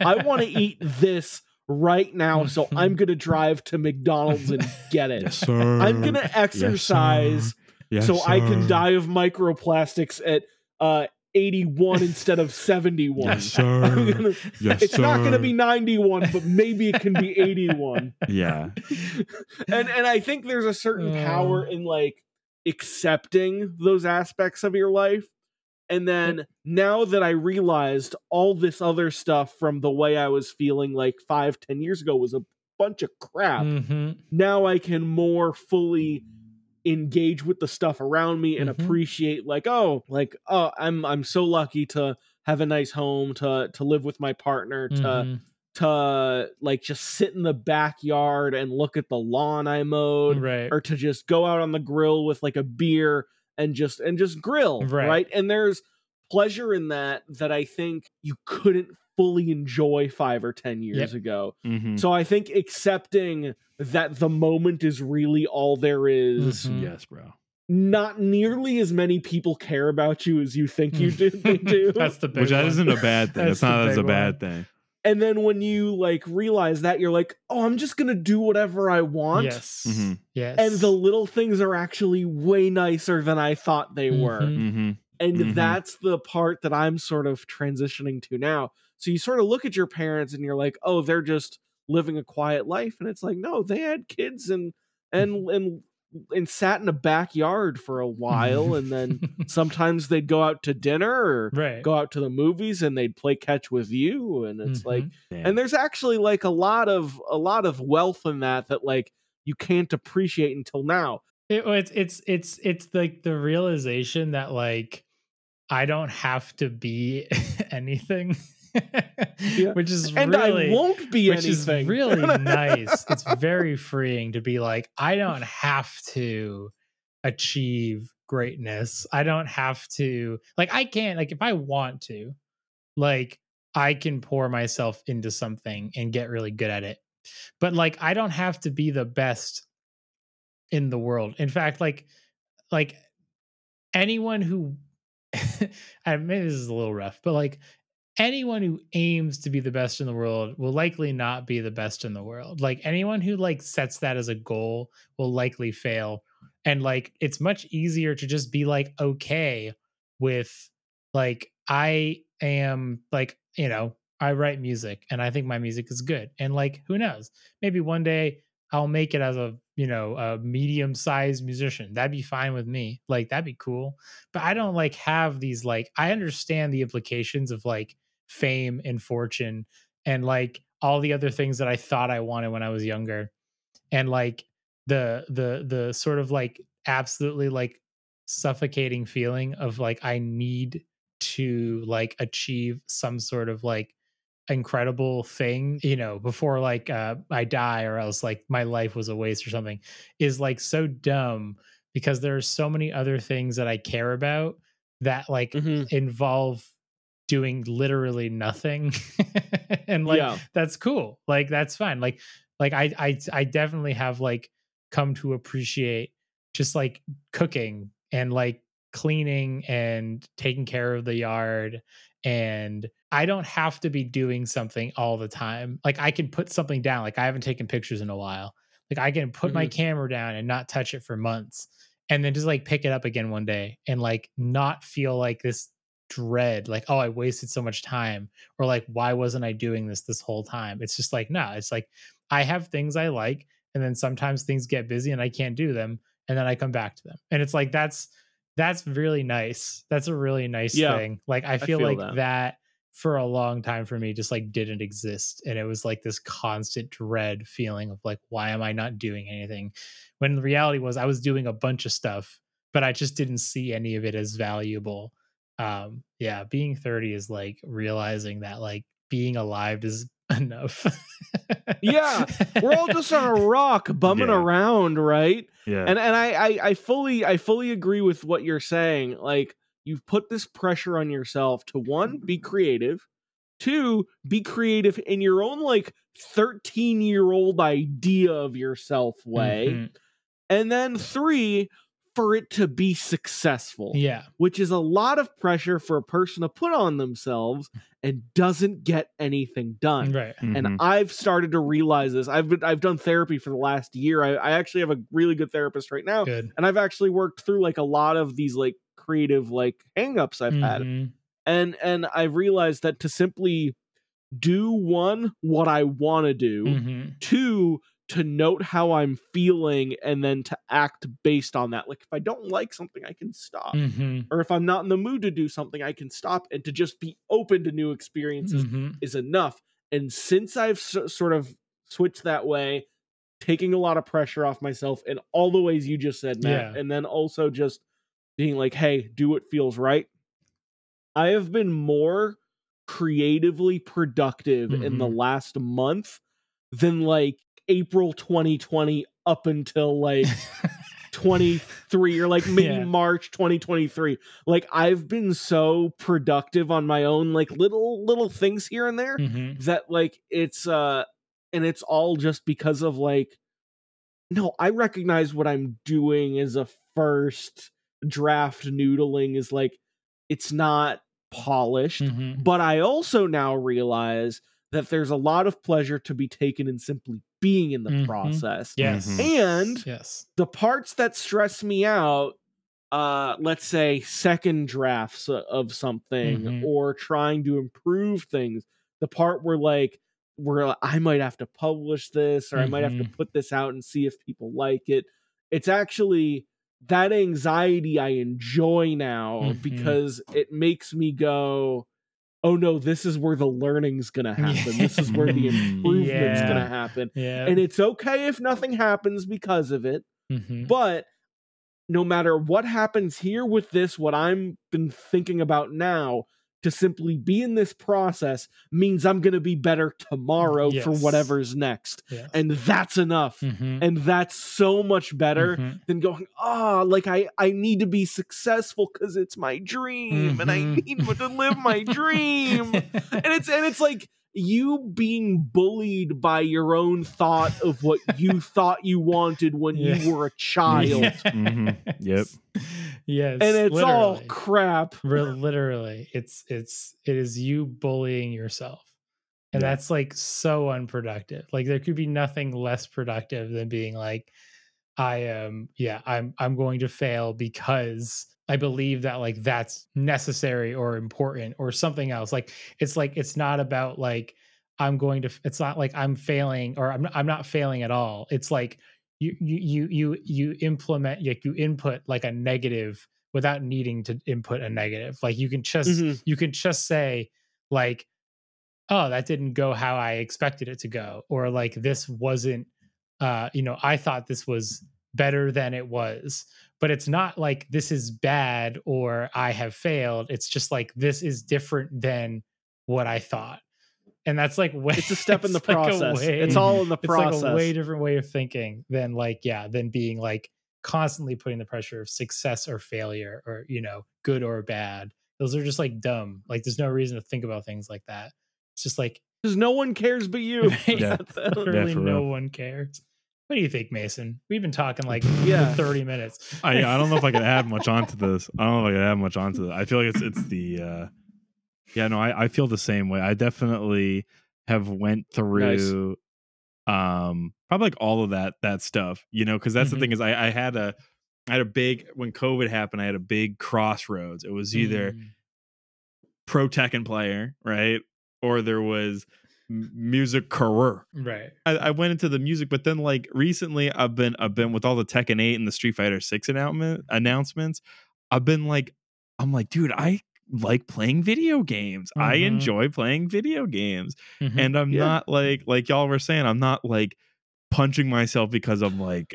i want to eat [laughs] this right now so [laughs] i'm gonna drive to mcdonald's and [laughs] get it Yes, sir. i'm gonna exercise Yes, so i can die of microplastics at uh 81 [laughs] instead of 71 Yes, sir. gonna- Yes, it's not gonna be 91 but maybe it can be 81 Yeah. and and I think there's a certain Uh. power in like accepting those aspects of your life. And then now that I realized all this other stuff from the way I was feeling like five, ten years ago was a bunch of crap, Mhm. now I can more fully engage with the stuff around me and Mhm. appreciate like, oh, like, oh, I'm I'm so lucky to have a nice home, to to live with my partner, to Mhm. to like just sit in the backyard and look at the lawn I mowed right. or to just go out on the grill with like a beer and just and just grill Right. right, and there's pleasure in that that I think you couldn't fully enjoy 5 or 10 years Yep. ago. Mhm. So I think accepting that the moment is really all there is, Mhm. Yes, bro. not nearly as many people care about you as you think you do they [laughs] do. That's the big Which that one. isn't a bad thing. That's it's not as a big bad one. thing. And then when you like realize that you're like, "Oh, I'm just going to do whatever I want." Yes. Mhm. Yes. and the little things are actually way nicer than I thought they were. Mhm. Mm-hmm. And Mhm. that's the part that I'm sort of transitioning to now. So you sort of look at your parents and you're like, "Oh, they're just living a quiet life." And it's like, "No, they had kids and and and and sat in a backyard for a while and then [laughs] sometimes they'd go out to dinner or right. go out to the movies and they'd play catch with you and it's like Mhm. and there's actually like a lot of a lot of wealth in that that like you can't appreciate until now It- it's it's it's it's like the realization that like I don't have to be [laughs] anything, [laughs] which is and really i won't be which is anything really [laughs] nice. It's very freeing to be like I don't have to achieve greatness. I don't have to like I can't like if I want to, like I can pour myself into something and get really good at it. But like I don't have to be the best in the world. In fact, like like anyone who [laughs] I maybe this is a little rough, but like anyone who aims to be the best in the world will likely not be the best in the world. Like anyone who like sets that as a goal will likely fail. And like it's much easier to just be like okay with like I am like, you know, I write music and I think my music is good. And like who knows? Maybe one day I'll make it as a, you know, a medium-sized musician. That'd be fine with me. Like that'd be cool. But I don't like have these like I understand the implications of like fame and fortune and like all the other things that I thought I wanted when I was younger. And like the the the sort of like absolutely like suffocating feeling of like I need to like achieve some sort of like incredible thing you know before like uh i die or else like my life was a waste or something is like so dumb because there's so many other things that i care about that like Mhm. involve doing literally nothing. [laughs] And like Yeah. that's cool. Like that's fine. Like like i i i definitely have like come to appreciate just like cooking and like cleaning and taking care of the yard. And i don't have to be doing something all the time. Like i can put something down. Like i haven't taken pictures in a while. Like i can put my mm-hmm. camera down and not touch it for months and then just like pick it up again one day and like not feel like this dread like oh i wasted so much time or like why wasn't i doing this this whole time? It's just like no it's like i have things i like and then sometimes things get busy and i can't do them and then i come back to them. And it's like that's that's really nice. That's a really nice Yeah, thing. Like i feel, feel like that. that for a long time for me just like didn't exist and it was like this constant dread feeling of like why am i not doing anything? When the reality was i was doing a bunch of stuff but i just didn't see any of it as valuable um yeah being 30 is like realizing that like being alive is [laughs] enough Yeah, We're all just on a [laughs] rock bumming Yeah. around, right? Yeah. and and I, I I fully I fully agree with what you're saying. Like you've put this pressure on yourself to one be creative, two be creative in your own like 13 year old idea of yourself way, Mhm. and then three for it to be successful, yeah which is a lot of pressure for a person to put on themselves and doesn't get anything done right and Mhm. I've started to realize this. I've been I've done therapy for the last year. I, I actually have a really good therapist right now, good and I've actually worked through like a lot of these like creative like hangups I've had, Mhm. and and I've realized that to simply do one what I want to do, Mhm. two to note how I'm feeling, and then to act based on that. Like if I don't like something, I can stop. Mhm. Or if I'm not in the mood to do something, I can stop and to just be open to new experiences Mhm. is enough. And since I've sort of switched that way, taking a lot of pressure off myself in all the ways you just said, Matt, Yeah. and then also just being like, hey, do what feels right. I have been more creatively productive in the Mhm. last month than like April 2020 up until like [laughs] 23 or like maybe Yeah. March 2023. Like I've been so productive on my own like little little things here and there Mhm. that like it's uh and it's all just because of like no, I recognize what I'm doing as a first draft noodling is like it's not polished, Mhm. but I also now realize that there's a lot of pleasure to be taken in simply being in the Mhm. process. yes Mhm. And yes the parts that stress me out uh let's say second drafts of something Mhm. or trying to improve things the part where like where i might have to publish this or i might have to Mhm. put this out and see if people like it it's actually that anxiety i enjoy now Mhm. because it makes me go oh no this is where the learning's gonna happen this is where the [laughs] Mm. improvement's Yeah. gonna happen yeah and it's okay if nothing happens because of it Mhm. but no matter what happens here with this what i'm been thinking about now to simply be in this process means i'm going to be better tomorrow for whatever's next yes and that's enough Mhm. and that's so much better Mhm. than going ah like i i need to be successful because it's my dream and i Mhm. need to live my [laughs] dream and it's and it's like you being bullied by your own thought of what you [laughs] thought you wanted when Yeah. you were a child [laughs] Mhm. Yep. Yes and it's all crap. [laughs] Literally it's it's it is you bullying yourself. And Yeah. that's like so unproductive. Like there could be nothing less productive than being like i am yeah i'm i'm going to fail because i believe that like that's necessary or important or something else. Like it's like it's not about like i'm going to it's not like i'm failing or i'm I'm not failing at all. It's like you you you you you implement like you input like a negative without needing to input a negative like you can just Mhm. you can just say like oh that didn't go how i expected it to go or like this wasn't uh you know i thought this was better than it was. But it's not like this is bad or I have failed. It's just like this is different than what I thought. And that's like [laughs] way, It's a step in the it's like process. way- it's all in the process. it's process. like a way different way of thinking than like yeah than being like constantly putting the pressure of success or failure or you know good or bad those are just like dumb like there's no reason to think about things like that it's just like Because no one cares but you. [laughs] Yeah. [laughs] literally for no real. one cares what do you think mason we've been talking like Yeah. 30 minutes I I don't know if I can add much onto this. I don't know if I can add much onto this. I feel like it's it's the uh yeah, no, I, I feel the same way. I definitely have went through um probably like all of that that stuff, you know, because that's Mhm. the thing is I, I had a I had a big when COVID happened, I had a big crossroads. It was either Mm, pro Tekken player, right? Or there was music career. right I, I went into the music, but then like recently, I've been I've been with all the Tekken Eight and the Street Fighter Six announcement announcements. I've been like, I'm like, dude, I like playing video games. I Mhm. enjoy playing video games, Mhm. and I'm Yeah. not like like y'all were saying. I'm not like punching myself because I'm like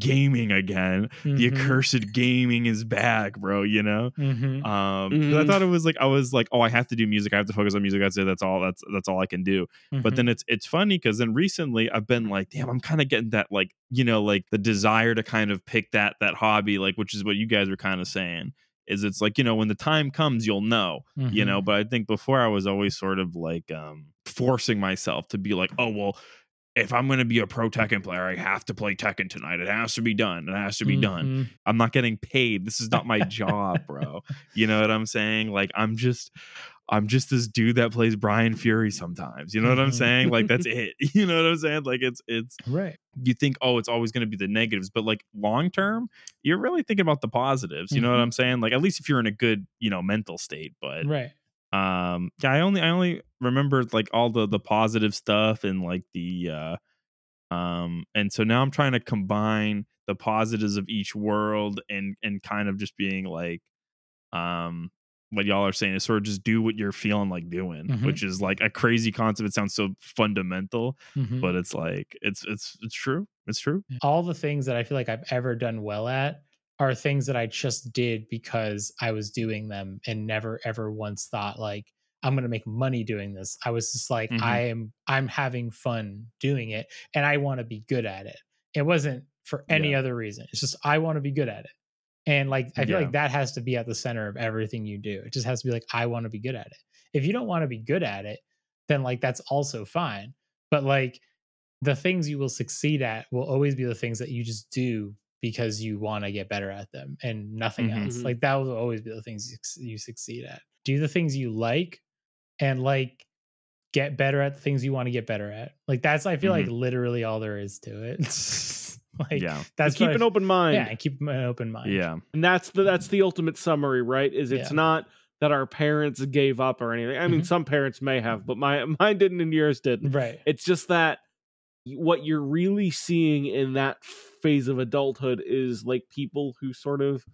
gaming again. The Mhm. accursed gaming is back, bro. You know. Mhm. Um, I Mhm. thought it was like I was like, oh, I have to do music. I have to focus on music. That's it. That's all. That's that's all I can do. But Mhm. then it's it's funny because then recently I've been like, damn, I'm kind of getting that like you know like the desire to kind of pick that that hobby like which is what you guys were kind of saying is it's like you know when the time comes you'll know you Mhm. know but I think before I was always sort of like um forcing myself to be like oh well if I'm going to be a pro Tekken player I have to play Tekken tonight it has to be done it has to be done Mhm. I'm not getting paid. This is not my job, bro. [laughs] You know what I'm saying? Like I'm just I'm just this dude that plays Bryan Fury sometimes. You know what I'm Mhm. saying? Like that's [laughs] it. [laughs] You know what I'm saying? Like it's it's right you think oh it's always going to be the negatives, but like long term, you're really thinking about the positives. You know what Mhm. I'm saying? Like at least if you're in a good, you know, mental state, but right um yeah i only i only remember like all the the positive stuff and like the uh um and so now i'm trying to combine the positives of each world and and kind of just being like um what y'all are saying is sort of just do what you're feeling like doing Mhm. which is like a crazy concept it sounds so fundamental Mhm. but it's like it's it's it's true it's true all the things that I feel like I've ever done well at are things that I just did because I was doing them and never ever once thought like I'm going to make money doing this. I was just like Mhm. I am I'm having fun doing it and I want to be good at it. It wasn't for any Yeah. other reason. It's just I want to be good at it. And like I feel Yeah. like that has to be at the center of everything you do. It just has to be like I want to be good at it. If you don't want to be good at it, then like that's also fine. But like the things you will succeed at will always be the things that you just do because you want to get better at them and nothing Mhm. else. Mhm. Like that will always be the things you, you succeed at. Do the things you like and like get better at the things you want to get better at. Like that's I feel like literally all there is to it. [laughs] [laughs] like yeah that's keep an open mind. yeah, keep an open mind. yeah and that's the that's the ultimate summary right is it's Yeah. not that our parents gave up or anything i mean Mhm. some parents may have but my [laughs] mine didn't and yours didn't Right. it's just that what you're really seeing in that phase of adulthood is like people who sort of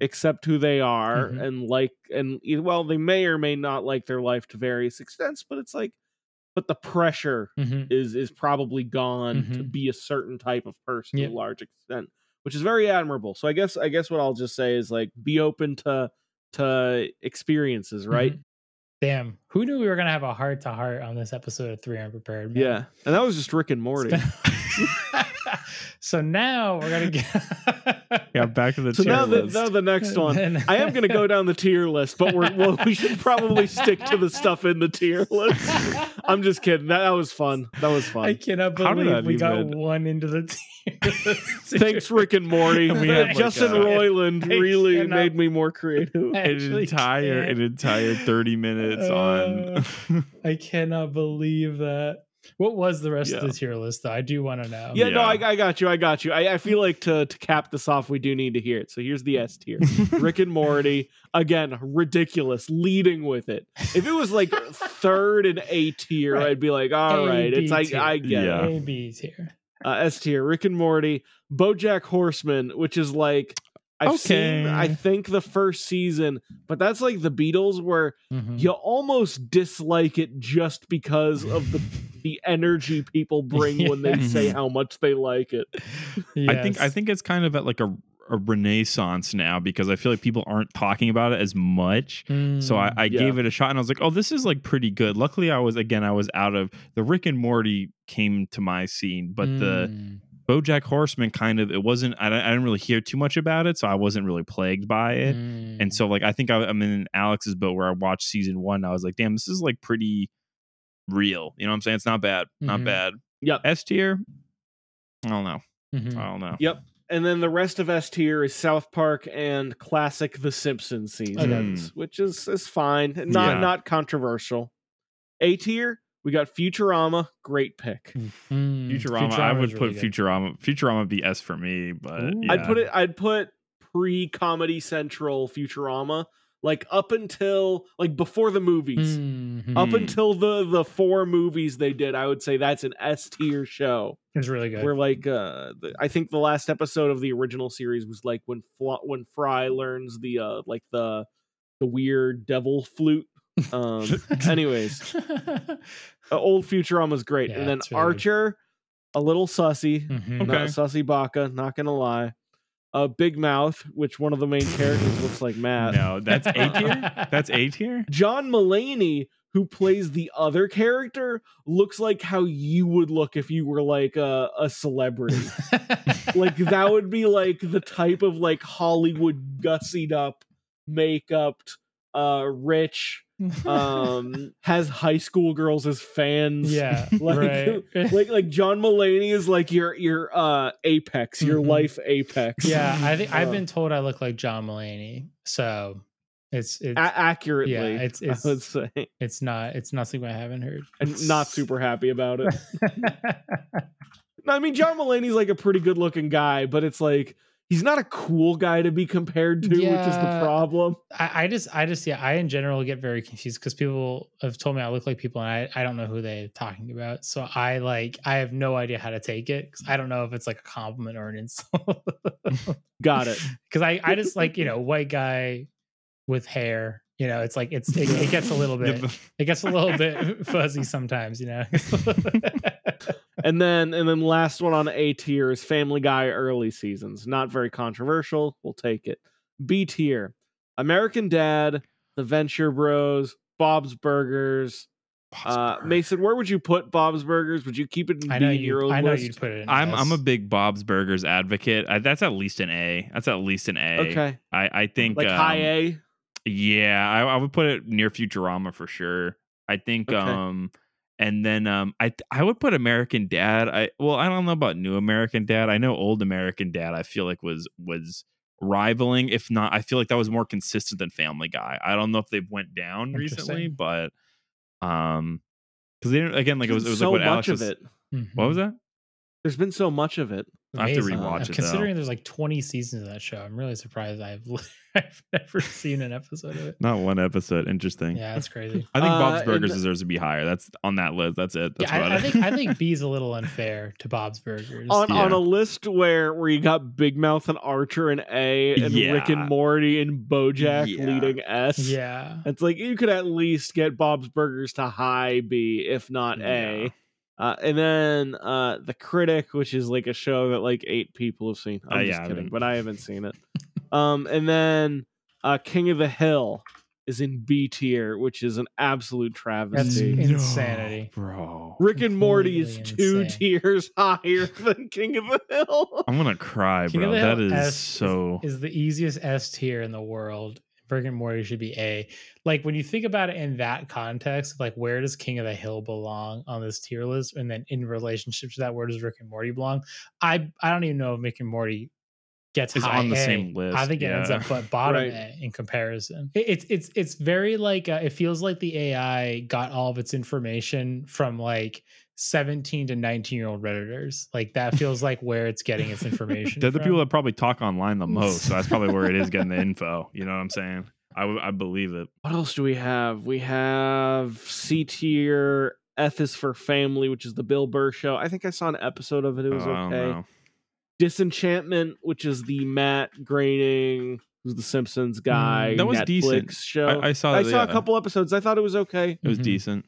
accept who they are Mhm. and like and well they may or may not like their life to various extents but it's like but the pressure Mhm. is is probably gone to Mhm. be a certain type of person to a large extent which is very admirable so i guess i guess what i'll just say is like be open to to experiences right Mhm. Damn. Who knew we were gonna have a heart to heart on this episode of Three Unprepared? man? yeah and that was just rick and morty been- [laughs] so now we're gonna get [laughs] yeah back to the so tier now the, now the next [laughs] one I am going to go down the tier list, but we're well, we should probably stick to the stuff in the tier list. I'm just kidding. That, that was fun. That was fun. I cannot believe we got even- one into the tier. list. Thanks, Rick and Morty. We had, like, Justin uh, Roiland I really cannot- made me more creative. An entire an entire 30 minutes on I cannot believe that. What was the rest of Yeah. the tier list, though? I do want to know. Yeah, no, I, I got you. I got you. I, I feel like to to cap this off, we do need to hear it. So here's the S tier. [laughs] Rick and Morty again, ridiculous, leading with it. If it was like [laughs] third and A tier, Right. I'd be like, all A, right, B it's I. I get Yeah. it. A B tier. uh, S tier, Rick and Morty, BoJack Horseman, which is like I've seen, I think the first season, but that's like the Beatles, where Mhm. you almost dislike it just because of the [laughs] the energy people bring when they say how much they like it. I think I think it's kind of at like a a renaissance now because I feel like people aren't talking about it as much. So I, Mm, I yeah. gave it a shot and I was like, oh, this is like pretty good. Luckily, I was again, I was out of the Rick and Morty came to my scene, but the mm, BoJack Horseman kind of it wasn't. I, I didn't really hear too much about it, so I wasn't really plagued by it. mm. And so like I think I, I'm in Alex's boat where I watched season one. I was like, damn, this is like pretty real. You know what I'm saying? It's not bad, not Mhm. bad. Yep. S tier. I don't know. Mhm. I don't know. Yep. And then the rest of S tier is South Park and classic The Simpsons seasons, which is is fine, not Yeah. not controversial. A tier, we got Futurama, great pick. Mm, Futurama, I would put really good. Futurama. Futurama would be S for me, but yeah. I'd put it. I'd put pre Comedy Central Futurama, like up until like before the movies, Mhm. up until the the four movies they did. I would say that's an S tier show. It's really good. Where like uh, the, I think the last episode of the original series was like when Fla- when Fry learns the uh like the the weird devil flute. Um. [laughs] anyways, [laughs] uh, old Futurama's great, Yeah, and then really. Archer, a little sussy. Mhm. Okay. Not Sussy Baka, not gonna lie. Uh, Big Mouth, which one of the main characters looks like Matt. No, that's A tier. [laughs] That's A tier. John Mulaney, who plays the other character, looks like how you would look if you were like a, a celebrity. like that would be like the type of like Hollywood gussied up, makeup, uh, rich, um, has high school girls as fans. yeah, [laughs] like- right. [laughs] like like John Mulaney is like your your uh apex, your Mhm. life apex. yeah, I think I've Uh, been told I look like John Mulaney, so it's it's a- accurately. Yeah, it's- it's- I would say, it's not it's nothing I haven't heard. and not super happy about it. No, [laughs] I mean John Mulaney's like a pretty good looking guy, but it's like he's not a cool guy to be compared to, which is the problem. I, I just I just yeah I in general get very confused because people have told me I look like people and I, I don't know who they're talking about so I like I have no idea how to take it because I don't know if it's like a compliment or an insult [laughs] Got it. because I I just like you know white guy with hair you know it's like it's it, it gets a little [laughs] bit it gets a little bit [laughs] fuzzy sometimes you know And then and then last one on A tier is Family Guy early seasons. Not very controversial. We'll take it. B tier, American Dad, The Venture Bros, Bob's Burgers. Uh, Mason, where would you put Bob's Burgers? Would you keep it in I know B in your you own I know list? you'd put it in I'm I'm a S. big Bob's Burgers advocate. I, that's at least an A. That's at least an A. Okay, I I think like um, high A. Yeah, I, I would put it near Futurama for sure. I think Okay. um and then um I I would put American Dad. I well, I don't know about New American Dad. I know Old American Dad I feel like was was rivaling if not I feel like that was more consistent than Family Guy. I don't know if they've went down recently, but um cuz they didn't again like it was it was so like what much Alex of was, it. what was that? There's been so much of it. I have to Amazing. rewatch Uh, it, though. Considering there's like 20 seasons of that show, I'm really surprised I've [laughs] I've never seen an episode of it. Not one episode. Interesting. Yeah, that's crazy. [laughs] I think Uh, Bob's Burgers the- deserves to be higher. That's on that list. That's it. That's yeah, about I, I think I think [laughs] B's a little unfair to Bob's Burgers. on on a list where where you got Big Mouth and Archer and A and Rick and Morty and BoJack Yeah. leading S. yeah, It's like you could at least get Bob's Burgers to high B, if not A. Yeah. Uh, and then uh, the Critic, which is like a show that like eight people have seen. I'm Uh, just yeah, kidding, haven't. but I haven't seen it. [laughs] um, and then uh, King of the Hill is in B tier, which is an absolute travesty. That's insanity. bro. Rick and Morty is completely two insane. tiers [laughs] higher than King of the Hill. I'm gonna cry, King bro. That is That Hill is so. is the easiest S tier in the world. Rick and Morty should be A. Like when you think about it in that context, like where does King of the Hill belong on this tier list, and then in relationship to that, where does Rick and Morty belong? I I don't even know if Rick and Morty gets Is high on the A. same list, I think it ends up but [laughs] bottom Right. A in comparison. It- it's it's it's very like uh, it feels like the AI got all of its information from like 17 to 19 year old redditors. Like that feels like where it's getting its information. They're the from. people that probably talk online the most, so that's probably where it is getting the [laughs] info. You know what I'm saying? I I believe it. What else do we have? We have C tier. F is for family, which is the Bill Burr show. I think I saw an episode of it. It was Oh, I don't okay. know. Disenchantment, which is the Matt Groening, who's the Simpsons guy. Mm, that was Netflix decent. Show. I, I saw. I that, saw a couple episodes. I thought it was okay. It was Mhm. decent.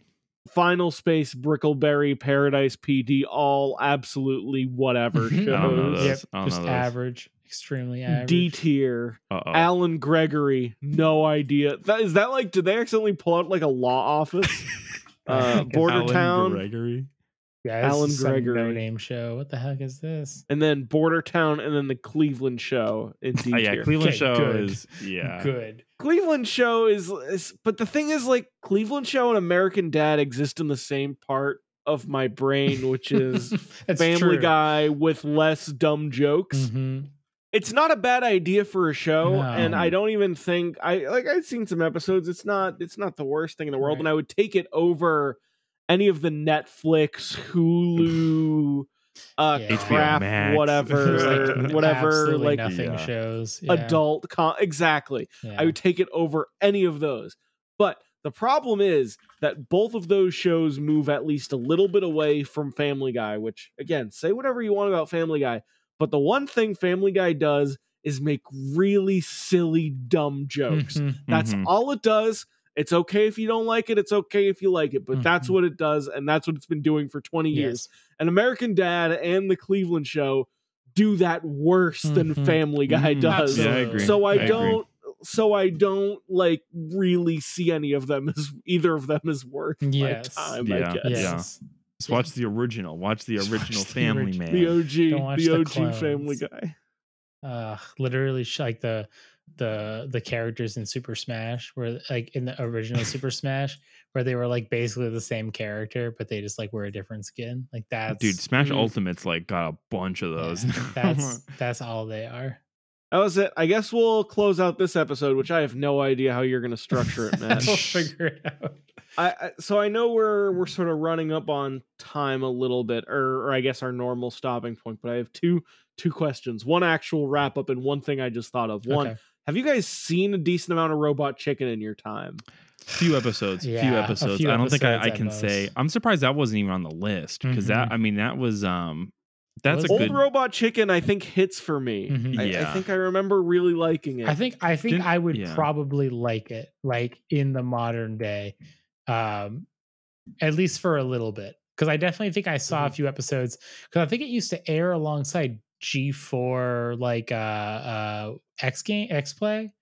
Final Space, Brickleberry, Paradise PD, all absolutely whatever Mhm. shows. I don't know those. Yep, just average, extremely average. D tier. Allen Gregory, no idea. That is that like did they accidentally pull out like a law office? [laughs] uh, Border Allen Town, Gregory. Yeah, Allen is some Gregory. no-name show. What the heck is this? and then Border Town, and then the Cleveland Show in D [laughs] Oh, yeah, tier. Cleveland Okay, show good. is [laughs] yeah. Good. Cleveland Show is, is, but the thing is, like Cleveland Show and American Dad exist in the same part of my brain, which is [laughs] Family true. Guy with less dumb jokes. Mhm. It's not a bad idea for a show, No. and I don't even think I like. I've seen some episodes. It's not. It's not the worst thing in the world, Right. and I would take it over any of the Netflix, Hulu, uh, Yeah. crap, Max. whatever, [laughs] like, whatever, absolutely like nothing Yeah. shows. Yeah. adult. Con- exactly. Yeah. I would take it over any of those. But the problem is that both of those shows move at least a little bit away from Family Guy, which, again, say whatever you want about Family Guy. But the one thing Family Guy does is make really silly, dumb jokes. Mhm. That's Mhm. all it does. It's okay if you don't like it. It's okay if you like it. But that's Mhm. what it does. And that's what it's been doing for 20 years. And American Dad and the Cleveland Show do that worse than Mhm. Family Guy Mhm. does. Yeah, I agree. So I, I don't so I don't like really see any of them as either of them as worth Yes. my time, Yeah. I guess. Yes. Just watch the original. Watch the original watch the Family. Man. The OG, Don't watch the the OG Family. Guy. uh literally like the the the characters in super smash were like in the original [laughs] super smash where they were like basically the same character but they just like wear a different skin like that, Dude, Smash Mm. Ultimate's like got a bunch of yeah, those. [laughs] that's that's all they are That was it. I guess we'll close out this episode, which I have no idea how you're going to structure it, Matt. [laughs] we'll figure it out I, I so I know we're we're sort of running up on time a little bit, or, or I guess our normal stopping point. But I have two two questions, one actual wrap up, and one thing I just thought of. One, Okay. Have you guys seen a decent amount of Robot Chicken in your time? few episodes. few Yeah, a episodes. few I don't think I, I at can say. I'm surprised that wasn't even on the list because that. Mhm. I mean, that was um. That's a Was Old good. Robot Chicken, I think, hits for me. Mhm. I, I think I remember really liking it. i think i think Didn't- i would yeah. probably like it like in the modern day um at least for a little bit because i definitely think i saw a Mhm. few episodes because i think it used to air alongside g4 like uh uh x game x play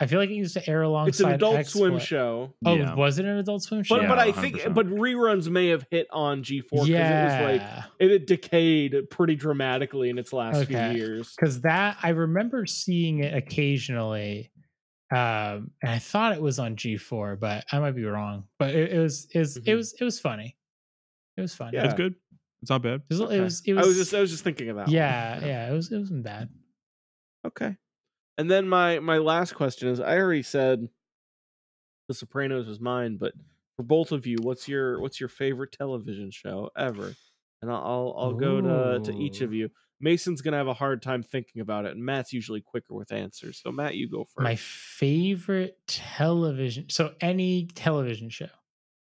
i feel like it used to air alongside it's an Adult X Swim Play. show. oh Yeah. was it an adult swim show But Yeah, but I think 100%. but reruns may have hit on G4 because yeah it was like it had decayed pretty dramatically in its last Okay. few years. because that I remember seeing it occasionally, um, and I thought it was on G four, but I might be wrong. But it, it was it was, it was it was funny. It was funny. Yeah. It's good. It's not bad. It was, Okay. it was it was I was just I was just thinking of that. one. yeah yeah it was it wasn't bad. Okay. And then my my last question is I already said The Sopranos was mine, but for both of you, what's your what's your favorite television show ever? And I'll I'll, I'll go to to each of you. Mason's gonna have a hard time thinking about it, and Matt's usually quicker with answers. So Matt, you go first. My favorite television. So any television show.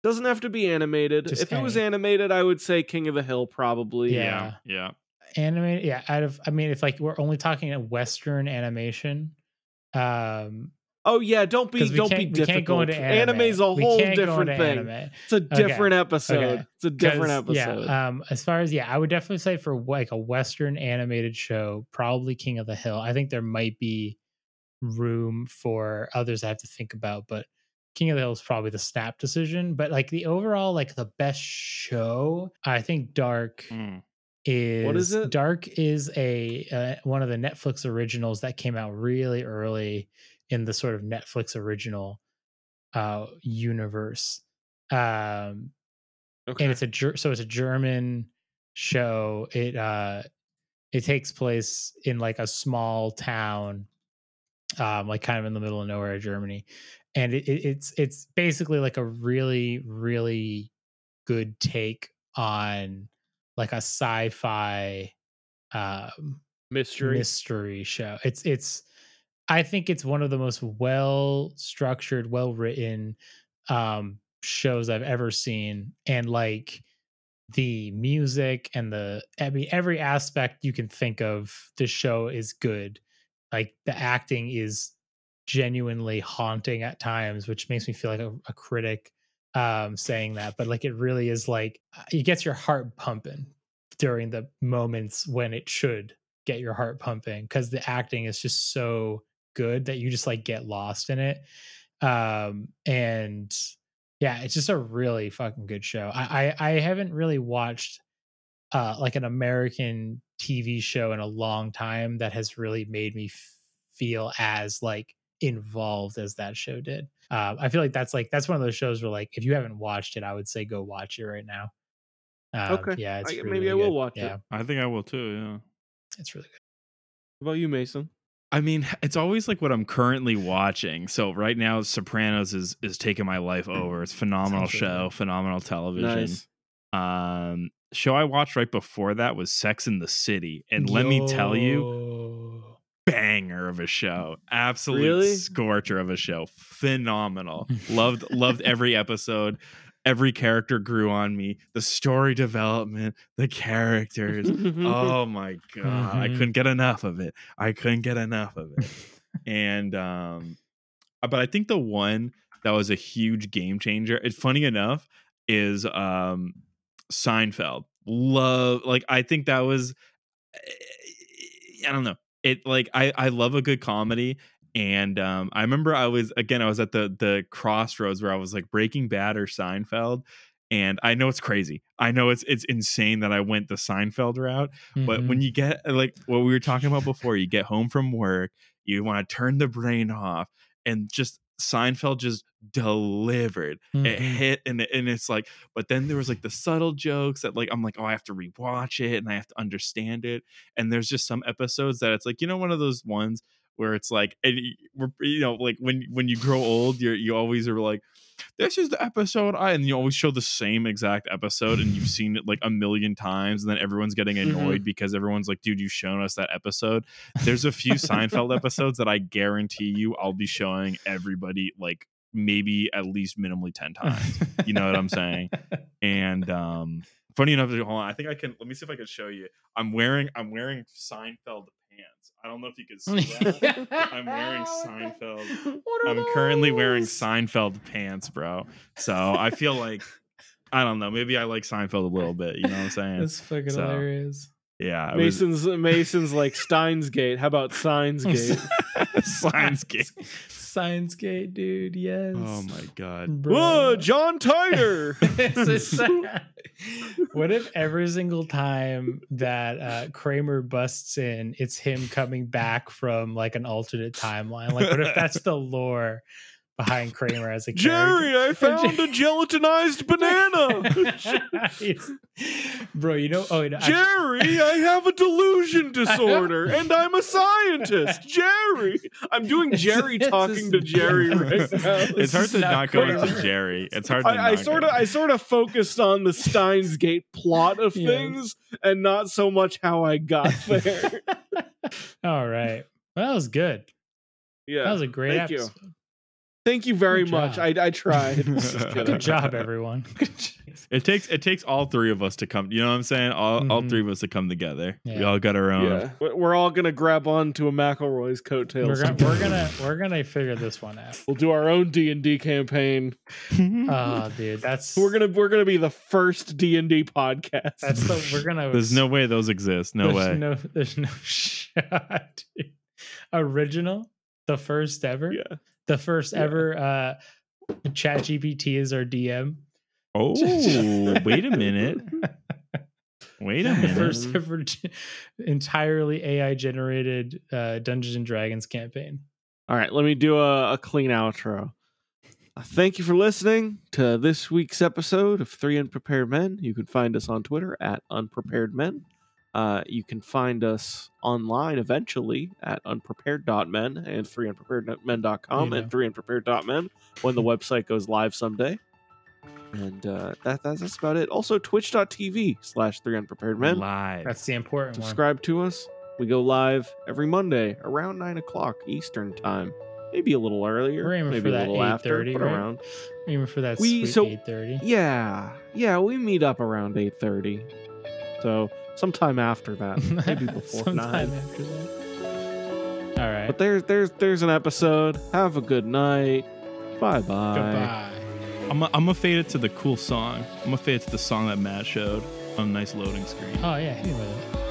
Doesn't have to be animated. Just if it was animated, I would say King of the Hill probably. Yeah. Yeah. Animated, yeah. Out of, I mean, if like we're only talking a Western animation, um, Oh yeah, don't be don't can't be we difficult. can't go into anime. Anime's a We whole can't go different into thing. anime. It's a different episode. Okay. It's a different episode. Yeah, um, as far as yeah, I would definitely say for like a Western animated show, probably King of the Hill. I think there might be room for others I have to think about, but King of the Hill is probably the snap decision. But like the overall, like the best show, I think Dark Mm. is is it? Dark is a uh, one of the Netflix originals that came out really early in the sort of Netflix original uh universe. Um okay. and it's a Ger- so it's a German show. It uh it takes place in like a small town, um, like kind of in the middle of nowhere, Germany, and it, it, it's it's basically like a really really good take on like a sci-fi um mystery. mystery show. It's it's I think it's one of the most well structured, well written um shows I've ever seen and like the music and the I mean every aspect you can think of this show is good. Like the acting is genuinely haunting at times, which makes me feel like a, a critic um saying that, but like it really is like uh, it gets your heart pumping during the moments when it should get your heart pumping because the acting is just so good that you just like get lost in it. Um and yeah, it's just a really fucking good show. I I, I haven't really watched uh like an American TV show in a long time that has really made me feel as like involved as that show did. Uh, I feel like that's like that's one of those shows where like if you haven't watched it, I would say go watch it right now. Um, Okay. yeah, it's I- really, maybe I will good. watch it. I think I will too. Yeah. it's really good. What about you, Mason? I mean, it's always like what I'm currently watching. So right now, Sopranos is is taking my life over. It's a phenomenal show, phenomenal television. Nice. Um, show I watched right before that was Sex in the City, and let me tell you, Yo. Banger of a show, absolute Really? scorcher of a show, phenomenal. [laughs] loved loved every episode. Every character grew on me. The story development, the characters. [laughs] oh my god i Mhm. couldn't get enough of it i couldn't get enough of it and um uh, but i think the one that was a huge game changer it's funny enough is um seinfeld love like i think that was i don't know it like i i love a good comedy and um i remember i was again i was at the the crossroads where i was like breaking bad or seinfeld and i know it's crazy i know it's it's insane that i went the seinfeld route but Mhm. when you get like what we were talking about before you get home from work you want to turn the brain off and just seinfeld just delivered it Mhm. hit and, and it's like but then there was like the subtle jokes that like i'm like oh i have to rewatch it and i have to understand it and there's just some episodes that it's like you know one of those ones where it's like and we're- you know like when when you grow old you're you always are like this is the episode i and you always show the same exact episode and you've [laughs] seen it like a million times and then everyone's getting annoyed because everyone's like dude you've shown us that episode. There's a few [laughs] seinfeld episodes that i guarantee you i'll be showing everybody like maybe at least minimally 10 times you know what i'm saying? And um funny enough hold on i think i can let me see if i can show you. I'm wearing i'm wearing seinfeld pants i don't know if you can see that [laughs] i'm wearing [laughs] seinfeld i'm currently wearing seinfeld pants bro so i feel like i don't know maybe i like seinfeld a little bit you know what i'm saying That's fucking So, hilarious. yeah I was- Mason's Mason's like Steins Gate. How about Signs [laughs] Gate? Science game. Science Gate, dude. Yes. oh my god Bro. Whoa, John just- [laughs] [laughs] what if every single time that uh, Kramer busts in, it's him coming back from like an alternate timeline? Like, what if that's the lore behind Kramer as a Jerry, I [laughs] found a gelatinized banana. [laughs] Bro, you know, oh, you know, Jerry, [laughs] I have a delusion disorder and I'm a scientist. Jerry. I'm doing Jerry This talking to Jerry right now. it's hard to not not go into jerry it's hard to I, I sort of I sort of focused on the Steins Gate plot of Yes. things and not so much how I got there. All right. Well, that was good. Yeah. That was a great thank you. Episode. Thank you very Good much. I. I tried. [laughs] Good job, everyone. [laughs] It takes it takes all three of us to come. You know what I'm saying? All all Mhm. three of us to come together. We Yeah. all got our own. Yeah, We- we're all gonna grab onto a McElroy's coattails. we're gonna we're gonna [laughs] we're gonna figure this one out. We'll do our own D and D campaign. Oh, dude, that's We're gonna we're gonna be the first D and D podcast. that's the we're gonna. There's no way those exist. No there's way. No, there's no shot. dude. Original, the first ever, yeah. The first Yeah. ever. uh ChatGPT is our DM. oh, [laughs] wait a minute. Wait a The minute. first ever g- entirely AI generated uh, Dungeons and Dragons campaign. All right, let me do a, a clean outro. Uh, Thank you for listening to this week's episode of Three Unprepared Men. You can find us on Twitter at Unprepared Men. Uh, you can find us online eventually at unprepared.men and 3unpreparedmen.com You know. and 3unprepared.men when the website goes live someday. And uh, that, that's, that's about it. Also, twitch.tv slash 3unpreparedmen. Live. That's the important one. Subscribe to us. We go live every Monday around 9 o'clock Eastern Time. Maybe a little earlier. We're aiming maybe for a that little after. 8:30, But right? around. Even for that We- sweet so- eight thirty. Yeah. Yeah, we meet up around 8.30. So sometime after that. [laughs] Maybe before Sometime 9. after that. All right. But there's there's there's an episode. Have a good night. Bye bye. Goodbye. I'm a, I'm gonna fade it to the cool song. I'm gonna fade it to the song that Matt showed on a nice loading screen. Oh yeah, hit me with it.